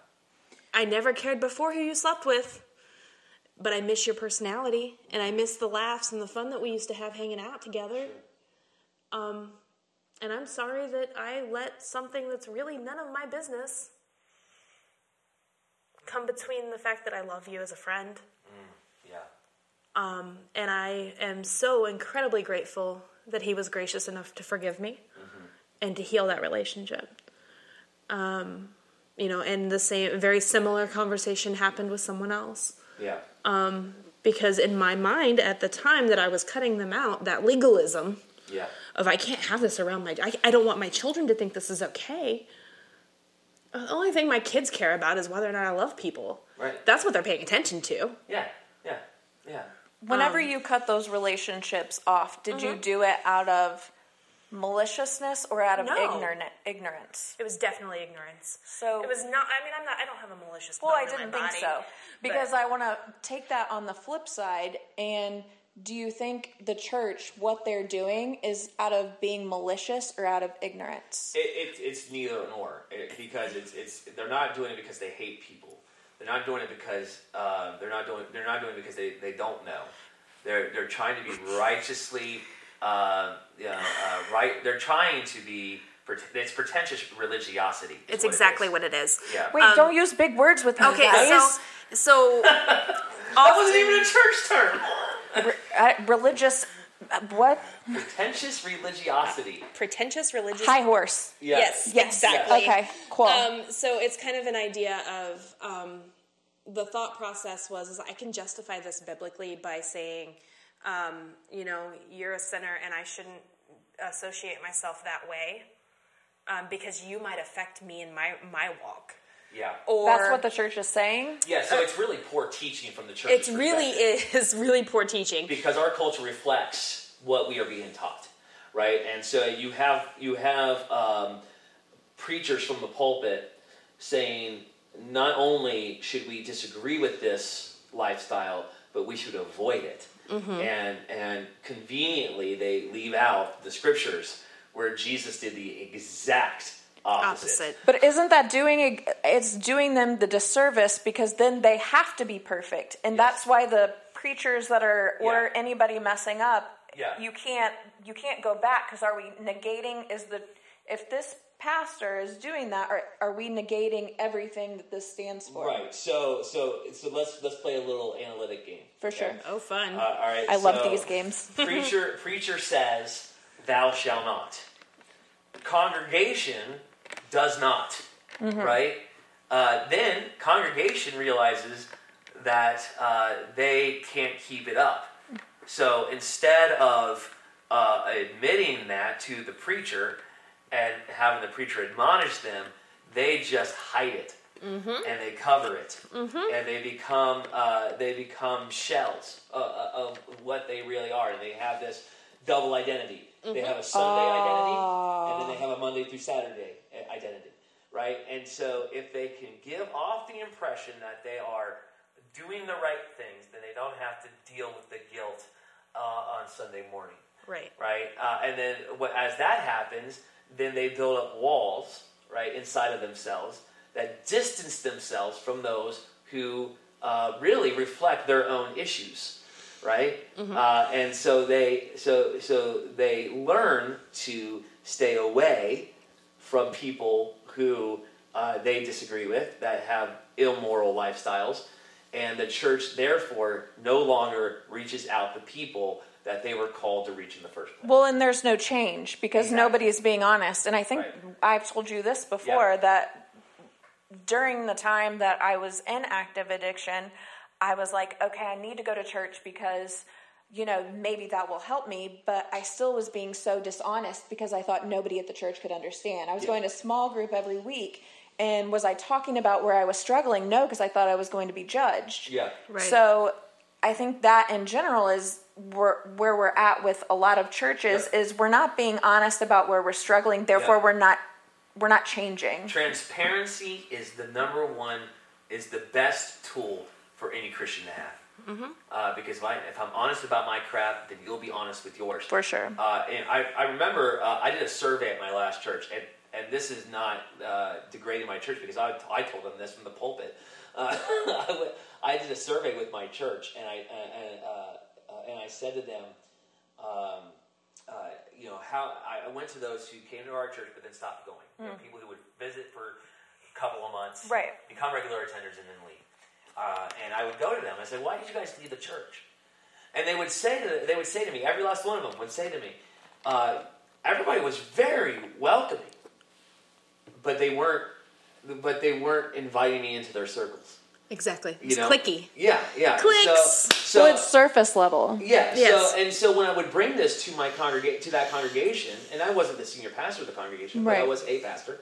I never cared before who you slept with, but I miss your personality and I miss the laughs and the fun that we used to have hanging out together. Um, and I'm sorry that I let something that's really none of my business come between the fact that I love you as a friend. Um, and I am so incredibly grateful that he was gracious enough to forgive me and to heal that relationship. Um, you know, and the same, very similar conversation happened with someone else. Yeah. Because in my mind at the time that I was cutting them out, that legalism yeah. of I can't have this around my, I, I don't want my children to think this is okay. The only thing my kids care about is whether or not I love people. Right. That's what they're paying attention to. Yeah. Yeah. Yeah. Whenever um, you cut those relationships off, did you mm-hmm. do it out of maliciousness or out of No. ignorant ignorance? It was definitely ignorance. So It was not. I mean, I'm not. I don't have a malicious. Well, bone I in my didn't think body, so because but- I want to take that on the flip side. And do you think the church, what they're doing, is out of being malicious or out of ignorance? It, it, it's neither nor it, because it's it's they're not doing it because they hate people. They're not doing it because uh, they're not doing they're not doing it because they, they don't know. They're they're trying to be righteously uh, you know, uh, right. They're trying to be. It's pretentious religiosity. It's what exactly is. what it is. Yeah. Wait, don't use big words with me, Okay, guys. so so that wasn't even a church term. uh, religious, what? pretentious religiosity. pretentious religious. High horse. Yes, Yes. exactly. Okay, cool. Um, so it's kind of an idea of um, the thought process was is I can justify this biblically by saying, um, you know, you're a sinner and I shouldn't associate myself that way um, because you might affect me in my my walk. Yeah. Or That's what the church is saying. Yeah. So it's really poor teaching from the church. it really is really poor teaching. because our culture reflects what we are being taught, right? And so you have you have um, preachers from the pulpit saying not only should we disagree with this lifestyle, but we should avoid it. And and conveniently they leave out the scriptures where Jesus did the exact opposite. Opposite. But isn't that doing a- it's doing them the disservice because then they have to be perfect, and that's why the preachers that are or Yeah. anybody messing up, Yeah. you can't you can't go back because are we negating is the if this pastor is doing that, are are we negating everything that this stands for? Right. So so so let's let's play a little analytic game. For okay? sure. Oh, fun. Uh, all right. I love these games. preacher preacher says thou shall not congregation does not right? Uh, then congregation realizes that uh, they can't keep it up. So instead of uh, admitting that to the preacher and having the preacher admonish them they just hide it. And they cover it, and they become uh, they become shells uh, of what they really are, and they have this double identity. They have a Sunday identity, and then they have a Monday through Saturday identity, right? And so, if they can give off the impression that they are doing the right things, then they don't have to deal with the guilt uh, on Sunday morning, Right. right? Uh, and then what, as that happens, then they build up walls, right, inside of themselves that distance themselves from those who uh, really reflect their own issues, right? Uh, and so they so so they learn to stay away from people who uh, they disagree with that have immoral lifestyles, and the church therefore no longer reaches out to people that they were called to reach in the first place. Well, and there's no change because Exactly. nobody is being honest. And I think Right. I've told you this before Yeah. that during the time that I was in active addiction, I was like, okay, I need to go to church because, you know, maybe that will help me. But I still was being so dishonest because I thought nobody at the church could understand. I was Yeah. going to small group every week. And was I talking about where I was struggling? No, because I thought I was going to be judged. Yeah. Right. So I think that in general is where, where we're at with a lot of churches Yep. is we're not being honest about where we're struggling. Therefore, Yeah. we're not we're not changing. Transparency is the number one, is the best tool for any Christian to have. Uh, because if, I, if I'm honest about my crap, then you'll be honest with yours. For sure. Uh, and I, I remember uh, I did a survey at my last church, and, and this is not uh, degrading my church because I, I told them this from the pulpit. Uh, I went- I did a survey with my church, and I and, uh, uh, and I said to them, um, uh, you know, how I I went to those who came to our church but then stopped going. You know, people who would visit for a couple of months, Right. become regular attenders, and then leave. Uh, and I would go to them. I said, "Why did you guys leave the church?" And they would say to they would say to me, every last one of them would say to me, uh, everybody was very welcoming, but they weren't, but they weren't inviting me into their circles. Exactly. You It's know? cliquey. Yeah, yeah. Clicks. So, so well, it's surface level. yeah. Yes. So and so when I would bring this to my congregate to that congregation, and I wasn't the senior pastor of the congregation, but I was a pastor.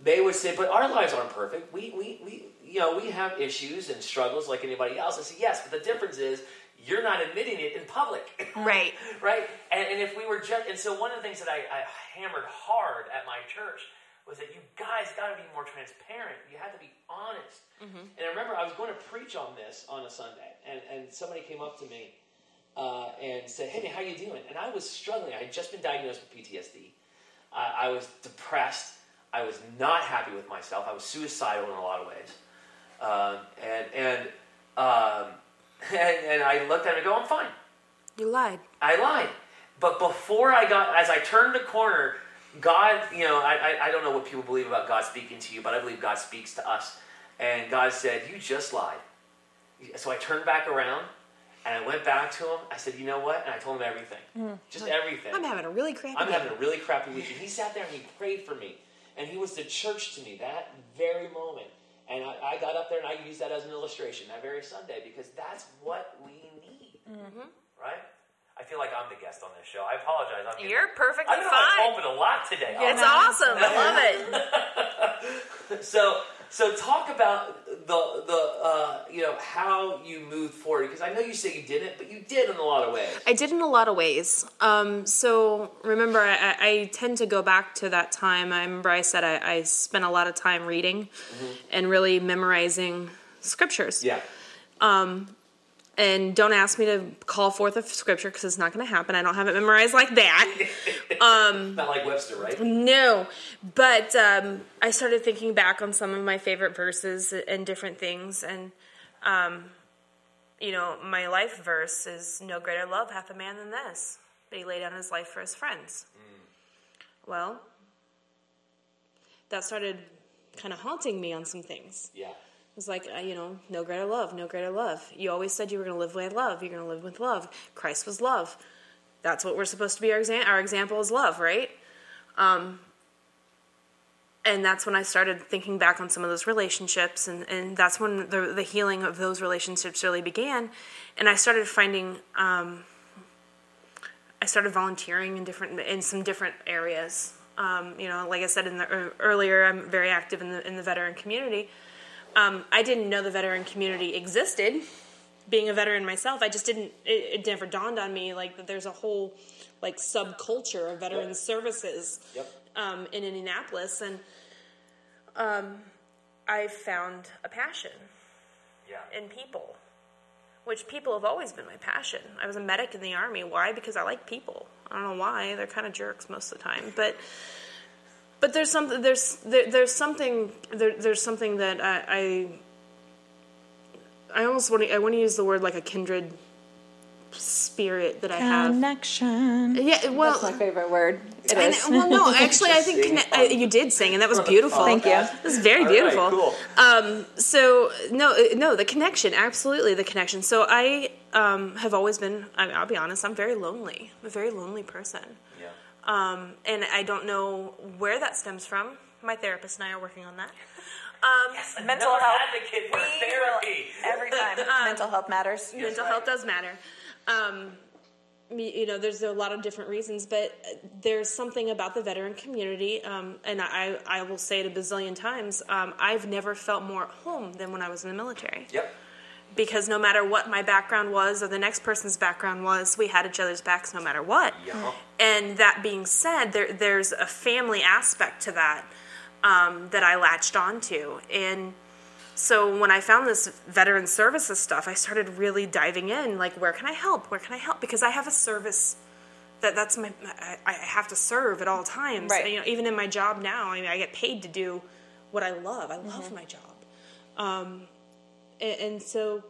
They would say, "But our lives aren't perfect. We we we you know we have issues and struggles like anybody else." I say, "Yes, but the difference is." You're not admitting it in public. Right. right? And, and if we were just, and so one of the things that I, I hammered hard at my church was that you guys got to be more transparent. You had to be honest. And I remember I was going to preach on this on a Sunday, and, and somebody came up to me uh, and said, "Hey, man, how you doing?" And I was struggling. I had just been diagnosed with PTSD. I I was depressed. I was not happy with myself. I was suicidal in a lot of ways. Um, and and, um, and and I looked at him and go, "I'm fine." You lied. I lied. But before I got, as I turned the corner, God, you know, I, I, I don't know what people believe about God speaking to you, but I believe God speaks to us. And God said, You just lied. So I turned back around and I went back to him. I said, You know what? And I told him everything. Just everything. I'm having a really crappy I'm having a really crappy week. And he sat there and he prayed for me. And he was the church to me that very moment. And I, I got up there and I used that as an illustration that very Sunday because that's what we need. Mm-hmm. Right? I feel like I'm the guest on this show. I apologize. I'm You're perfectly I've been fine. pulpit a lot today. It's awesome. I love it. So, so talk about the the uh, you know how you moved forward because I know you say you didn't, but you did in a lot of ways. I did in a lot of ways. Um, so remember, I, I- tend to go back to that time. I remember I said I, I spent a lot of time reading and really memorizing scriptures. Yeah, And don't ask me to call forth a scripture because it's not going to happen. I don't have it memorized like that. not like Webster, right? No, but um, I started thinking back on some of my favorite verses and different things, and um, you know, my life verse is "No greater love hath a man than this, that he laid down his life for his friends." Well, that started kind of haunting me on some things. Yeah, was like, uh, you know, no greater love, no greater love. You always said you were going to live with love. You're going to live with love. Christ was love. That's what we're supposed to be. Our, our example is love, right? Um, and that's when I started thinking back on some of those relationships, and, and that's when the, the healing of those relationships really began. And I started finding, um, I started volunteering in different in some different areas. Um, you know, like I said in the ear- earlier, I'm very active in the in the veteran community. Um, I didn't know the veteran community existed. Being a veteran myself, I just didn't. It, it never dawned on me like that. There's a whole like subculture of veteran Yep. services Yep. um, in Indianapolis, and um, I found a passion Yeah. in people, which people have always been my passion. I was a medic in the army. Why? Because I like people. I don't know why. They're kind of jerks most of the time, but but there's something there's there, there's something there, there's something that I, I I almost want to I want to use the word like a kindred spirit that I have. Connection. Yeah, well, That's my favorite word. It I is. well, no, actually, I think conne- uh, you did sing, and that was beautiful. Thank you. It was very All right, beautiful. cool. Um, so no, no, the connection, absolutely the connection. So I um, have always been. I I'll be honest. I'm very lonely. I'm a very lonely person, Yeah. Um, and I don't know where that stems from. My therapist and I are working on that. Um, Mental Another health. advocate for We will- therapy. Every time. Mental health matters. mental right. health does matter. Um, me- you know, there's a lot of different reasons, but there's something about the veteran community, um, and I, I will say it a bazillion times. Um, I've never felt more at home than when I was in the military, Yep. Because no matter what my background was or the next person's background was, we had each other's backs no matter what. Yeah. And that being said, there, there's a family aspect to that um, that I latched onto. And so when I found this veteran services stuff, I started really diving in. Like, where can I help? Where can I help? Because I have a service that that's my I, I have to serve at all times. Right. You know, even in my job now, I mean, I get paid to do what I love. I love my job. Um, and, and so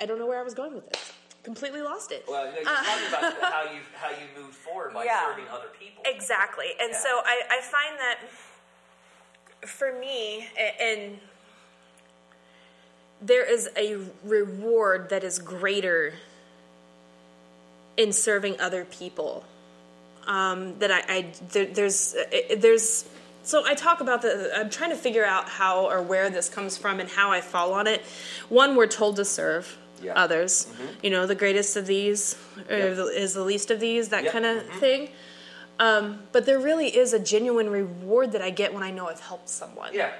I don't know where I was going with this. Completely lost it. Well, you're talking about how you how you move forward by Yeah. serving other people. Exactly. And Yeah. so I, I find that for me, and there is a reward that is greater in serving other people. Um, that I, I there, there's there's so I talk about the I'm trying to figure out how or where this comes from and how I fall on it. One, we're told to serve Yeah. others. You know, the greatest of these or Yep. the, is the least of these. That Yep. kind of thing. Um, but there really is a genuine reward that I get when I know I've helped someone Yeah.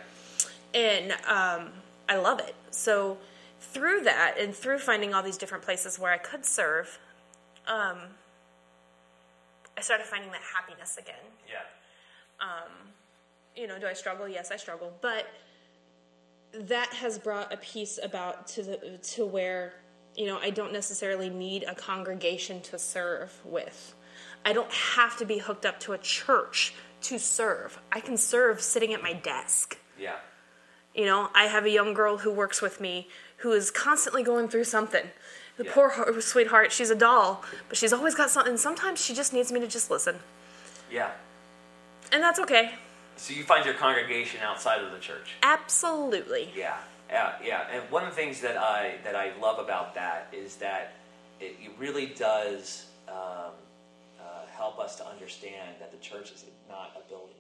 and um, I love it. So through that and through finding all these different places where I could serve, um, I started finding that happiness again. Yeah. You know, do I struggle? Yes, I struggle, but that has brought a peace about to the to where you know I don't necessarily need a congregation to serve with. I don't have to be hooked up to a church to serve. I can serve sitting at my desk. Yeah. You know, I have a young girl who works with me who is constantly going through something. The Yeah. poor heart, sweetheart, she's a doll, but she's always got something. Sometimes she just needs me to just listen. Yeah. And that's okay. So you find your congregation outside of the church. Absolutely. Yeah, yeah, yeah. And one of the things that I that I love about that is that it, it really does um, uh, help us to understand that the church is not a building.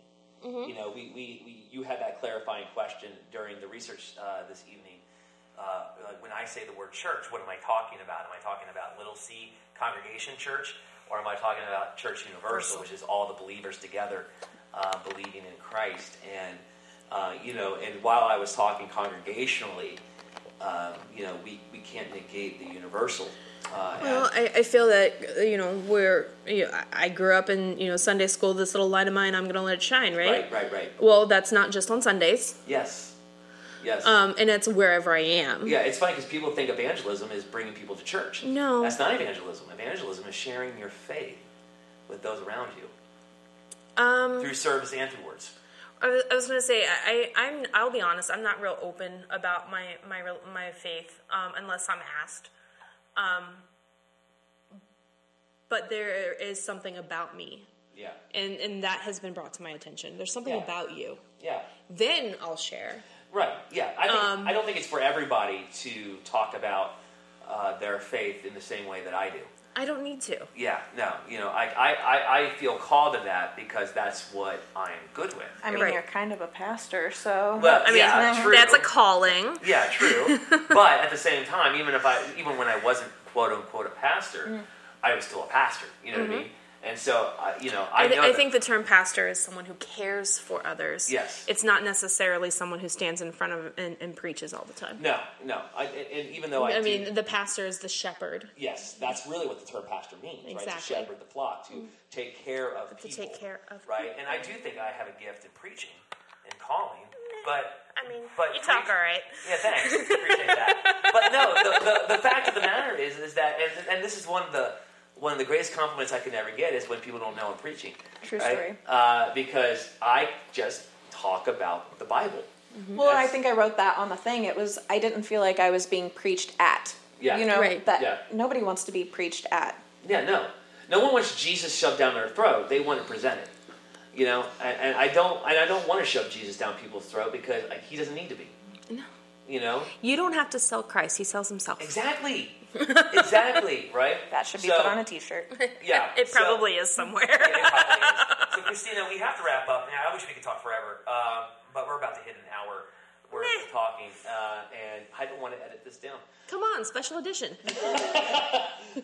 You know, we, we, we you had that clarifying question during the research uh, this evening. Uh, like when I say the word church, what am I talking about? Am I talking about little C congregation church, or am I talking about church universal, which is all the believers together uh, believing in Christ? And uh, you know, and while I was talking congregationally, um, you know, we, we can't negate the universal. Uh, Well, I, I feel that you know we're. You know, I- I grew up in you know Sunday school. This little light of mine, I'm going to let it shine, right? right, right, right. Well, that's not just on Sundays, Yes, yes. um, and it's wherever I am. Yeah, it's funny because people think evangelism is bringing people to church. No. That's not evangelism. Evangelism is sharing your faith with those around you Um, through service and through words. I was, I was going to say I, I I'm I'll be honest I'm not real open about my my my faith um, unless I'm asked. Um, but there is something about me, Yeah, and and that has been brought to my attention. There's something Yeah. about you. yeah. Then I'll share. Right. Yeah. I, think, Um, I don't think it's for everybody to talk about uh, their faith in the same way that I do. I don't need to. Yeah. No. You know, I, I, I, I feel called to that because that's what I'm good with. I mean, Right. you're kind of a pastor, so. Well, I mean, yeah, true. that's a calling. Yeah, true. but at the same time, even if I, even when I wasn't quote unquote a pastor, Mm. I was still a pastor. You know what I mean? And so, uh, you know, I, I, th- I think the term pastor is someone who cares for others. Yes. It's not necessarily someone who stands in front of and, and preaches all the time. no, no. I, and, even though I, I do- mean, the pastor is the shepherd. yes, that's really what the term pastor means, right? To Exactly. Mm. shepherd the flock, to take care of To people, take care of right? And I do think I have a gift in preaching and calling, but I mean, But you talk preach- all right. Yeah, thanks. Appreciate that. But no, the, the, the fact of the matter is, is that, and, and this is one of the one of the greatest compliments I can ever get is when people don't know I'm preaching. True right? story. Uh, because I just talk about the Bible. Well, I think I wrote that on the thing. It was I didn't feel like I was being preached at. Yeah. You know Right. that Yeah. nobody wants to be preached at. Yeah, no, no one wants Jesus shoved down their throat. They want to present it. You know, and, and I don't, and I don't want to shove Jesus down people's throat because he doesn't need to be. No. You know, You don't have to sell Christ; He sells Himself. exactly, exactly, right? That should be So- put on a T-shirt. Yeah, It so- probably is somewhere. Yeah, it probably is. So, Christina, we have to wrap up. Now, I wish we could talk forever, um, but we're about to hit an hour worth of talking, uh, and I don't want to edit this down. Come on, special edition.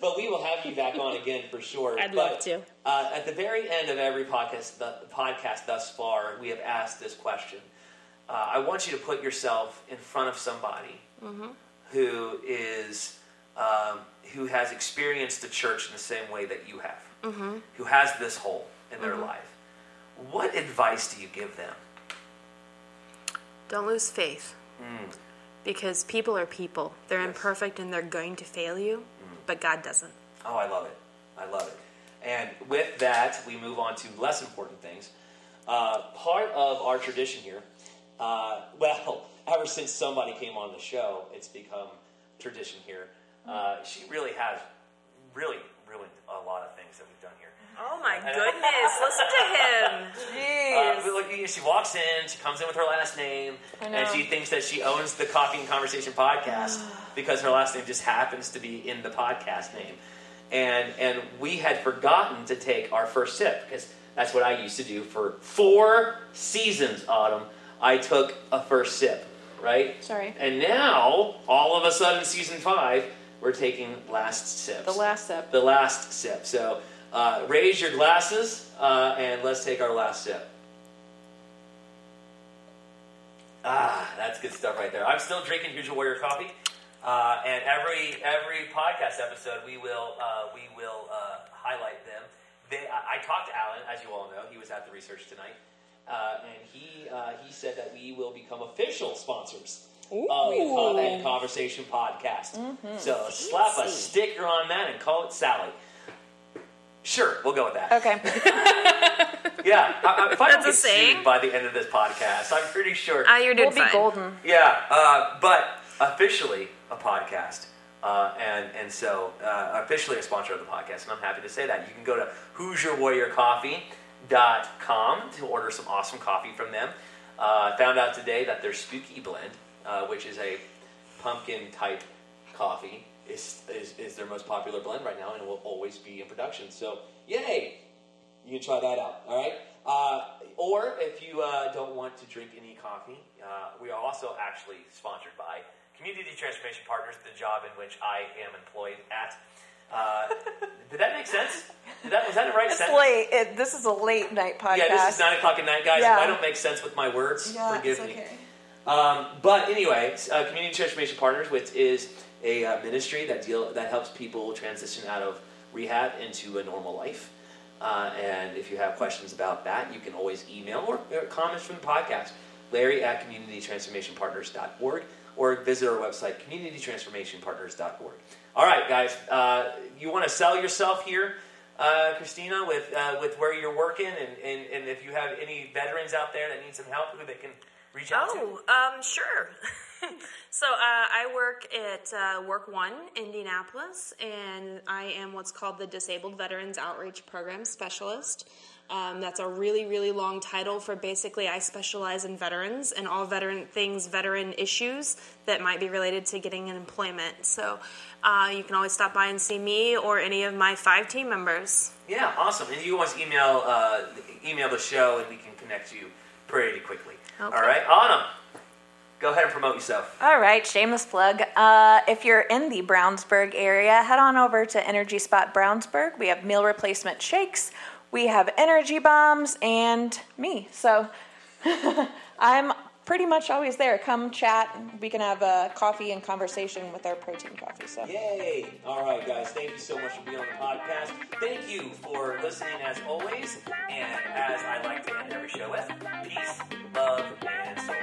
But we will have you back on again for sure. I'd But, love to. Uh, at the very end of every podcast, the podcast thus far, we have asked this question. Uh, I want you to put yourself in front of somebody Mm-hmm. who is um, who has experienced the church in the same way that you have, Mm-hmm. who has this hole in their life. What advice do you give them? Don't lose faith. Mm. Because people are people. They're Yes. imperfect and they're going to fail you, but God doesn't. Oh, I love it. I love it. And with that, we move on to less important things. Uh, part of our tradition here, uh, well, ever since somebody came on the show, it's become tradition here. Uh, she really has really really a lot of things that we've done here. Oh my goodness, listen to him. Uh, but look, she walks in, she comes in with her last name, and she thinks that she owns the Coffee and Conversation podcast because her last name just happens to be in the podcast name. And and we had forgotten to take our first sip because that's what I used to do for four seasons. Autumn, I took a first sip, right? Sorry. And now, all of a sudden, season five, we're taking last sips The last sip. the last sip. So uh, raise your glasses uh, and let's take our last sip. Ah, that's good stuff right there. I'm still drinking Hoosier Warrior coffee, uh, and every every podcast episode we will uh, we will uh, highlight them. They, I, I talked to Alan, as you all know, he was at the research tonight, uh, and he uh, he said that we will become official sponsors of the Coffee and Conversation podcast. So slap a sticker on that and call it Sally. Sure, we'll go with that. Okay. Yeah, I, I, if I don't That's a get sued by the end of this podcast, I'm pretty sure. Ah, you're doing we'll be golden. Yeah, uh, but officially a podcast. Uh, and and so uh, officially a sponsor of the podcast, and I'm happy to say that. You can go to HoosierWarriorCoffee.com to order some awesome coffee from them. Uh, I found out today that their Spooky Blend, uh, which is a pumpkin type coffee, is, is, is their most popular blend right now and will always be in production. So, yay! You can try that out, all right? Uh, or if you uh, don't want to drink any coffee, uh, we are also actually sponsored by Community Transformation Partners, the job in which I am employed at. Uh, did that make sense? Did that, was that the right It's sentence? late. It, this is a late night podcast. Yeah, this is nine o'clock at night, guys. Yeah. If I don't make sense with my words, Yeah, forgive it's me. okay. Um, but anyway, uh, Community Transformation Partners, which is a uh, ministry that deal that helps people transition out of rehab into a normal life. Uh, and if you have questions about that, you can always email or, or comments from the podcast, Larry at communitytransformationpartners.org, or visit our website, communitytransformationpartners.org. All right, guys, uh, you want to sell yourself here, uh, Christina, with uh, with where you're working, and, and, and if you have any veterans out there that need some help, who they can reach out to. Oh, um, sure. so uh, I work at uh, WorkOne, Indianapolis, and I am what's called the Disabled Veterans Outreach Program Specialist. Um, that's a really, really long title for basically I specialize in veterans and all veteran things, veteran issues that might be related to getting an employment. So uh, you can always stop by and see me or any of my five team members. Yeah, awesome. And you want to email uh, email the show, and we can connect you pretty quickly. Okay. All right, Autumn, go ahead and promote yourself. All right, shameless plug. Uh, if you're in the Brownsburg area, head on over to Energy Spot Brownsburg. We have meal replacement shakes, we have energy bombs, and me. So I'm pretty much always there. Come chat. We can have a coffee and conversation with our protein coffee. So yay! All right, guys. Thank you so much for being on the podcast. Thank you for listening as always. And as I like to end every show with, peace, love, and soul.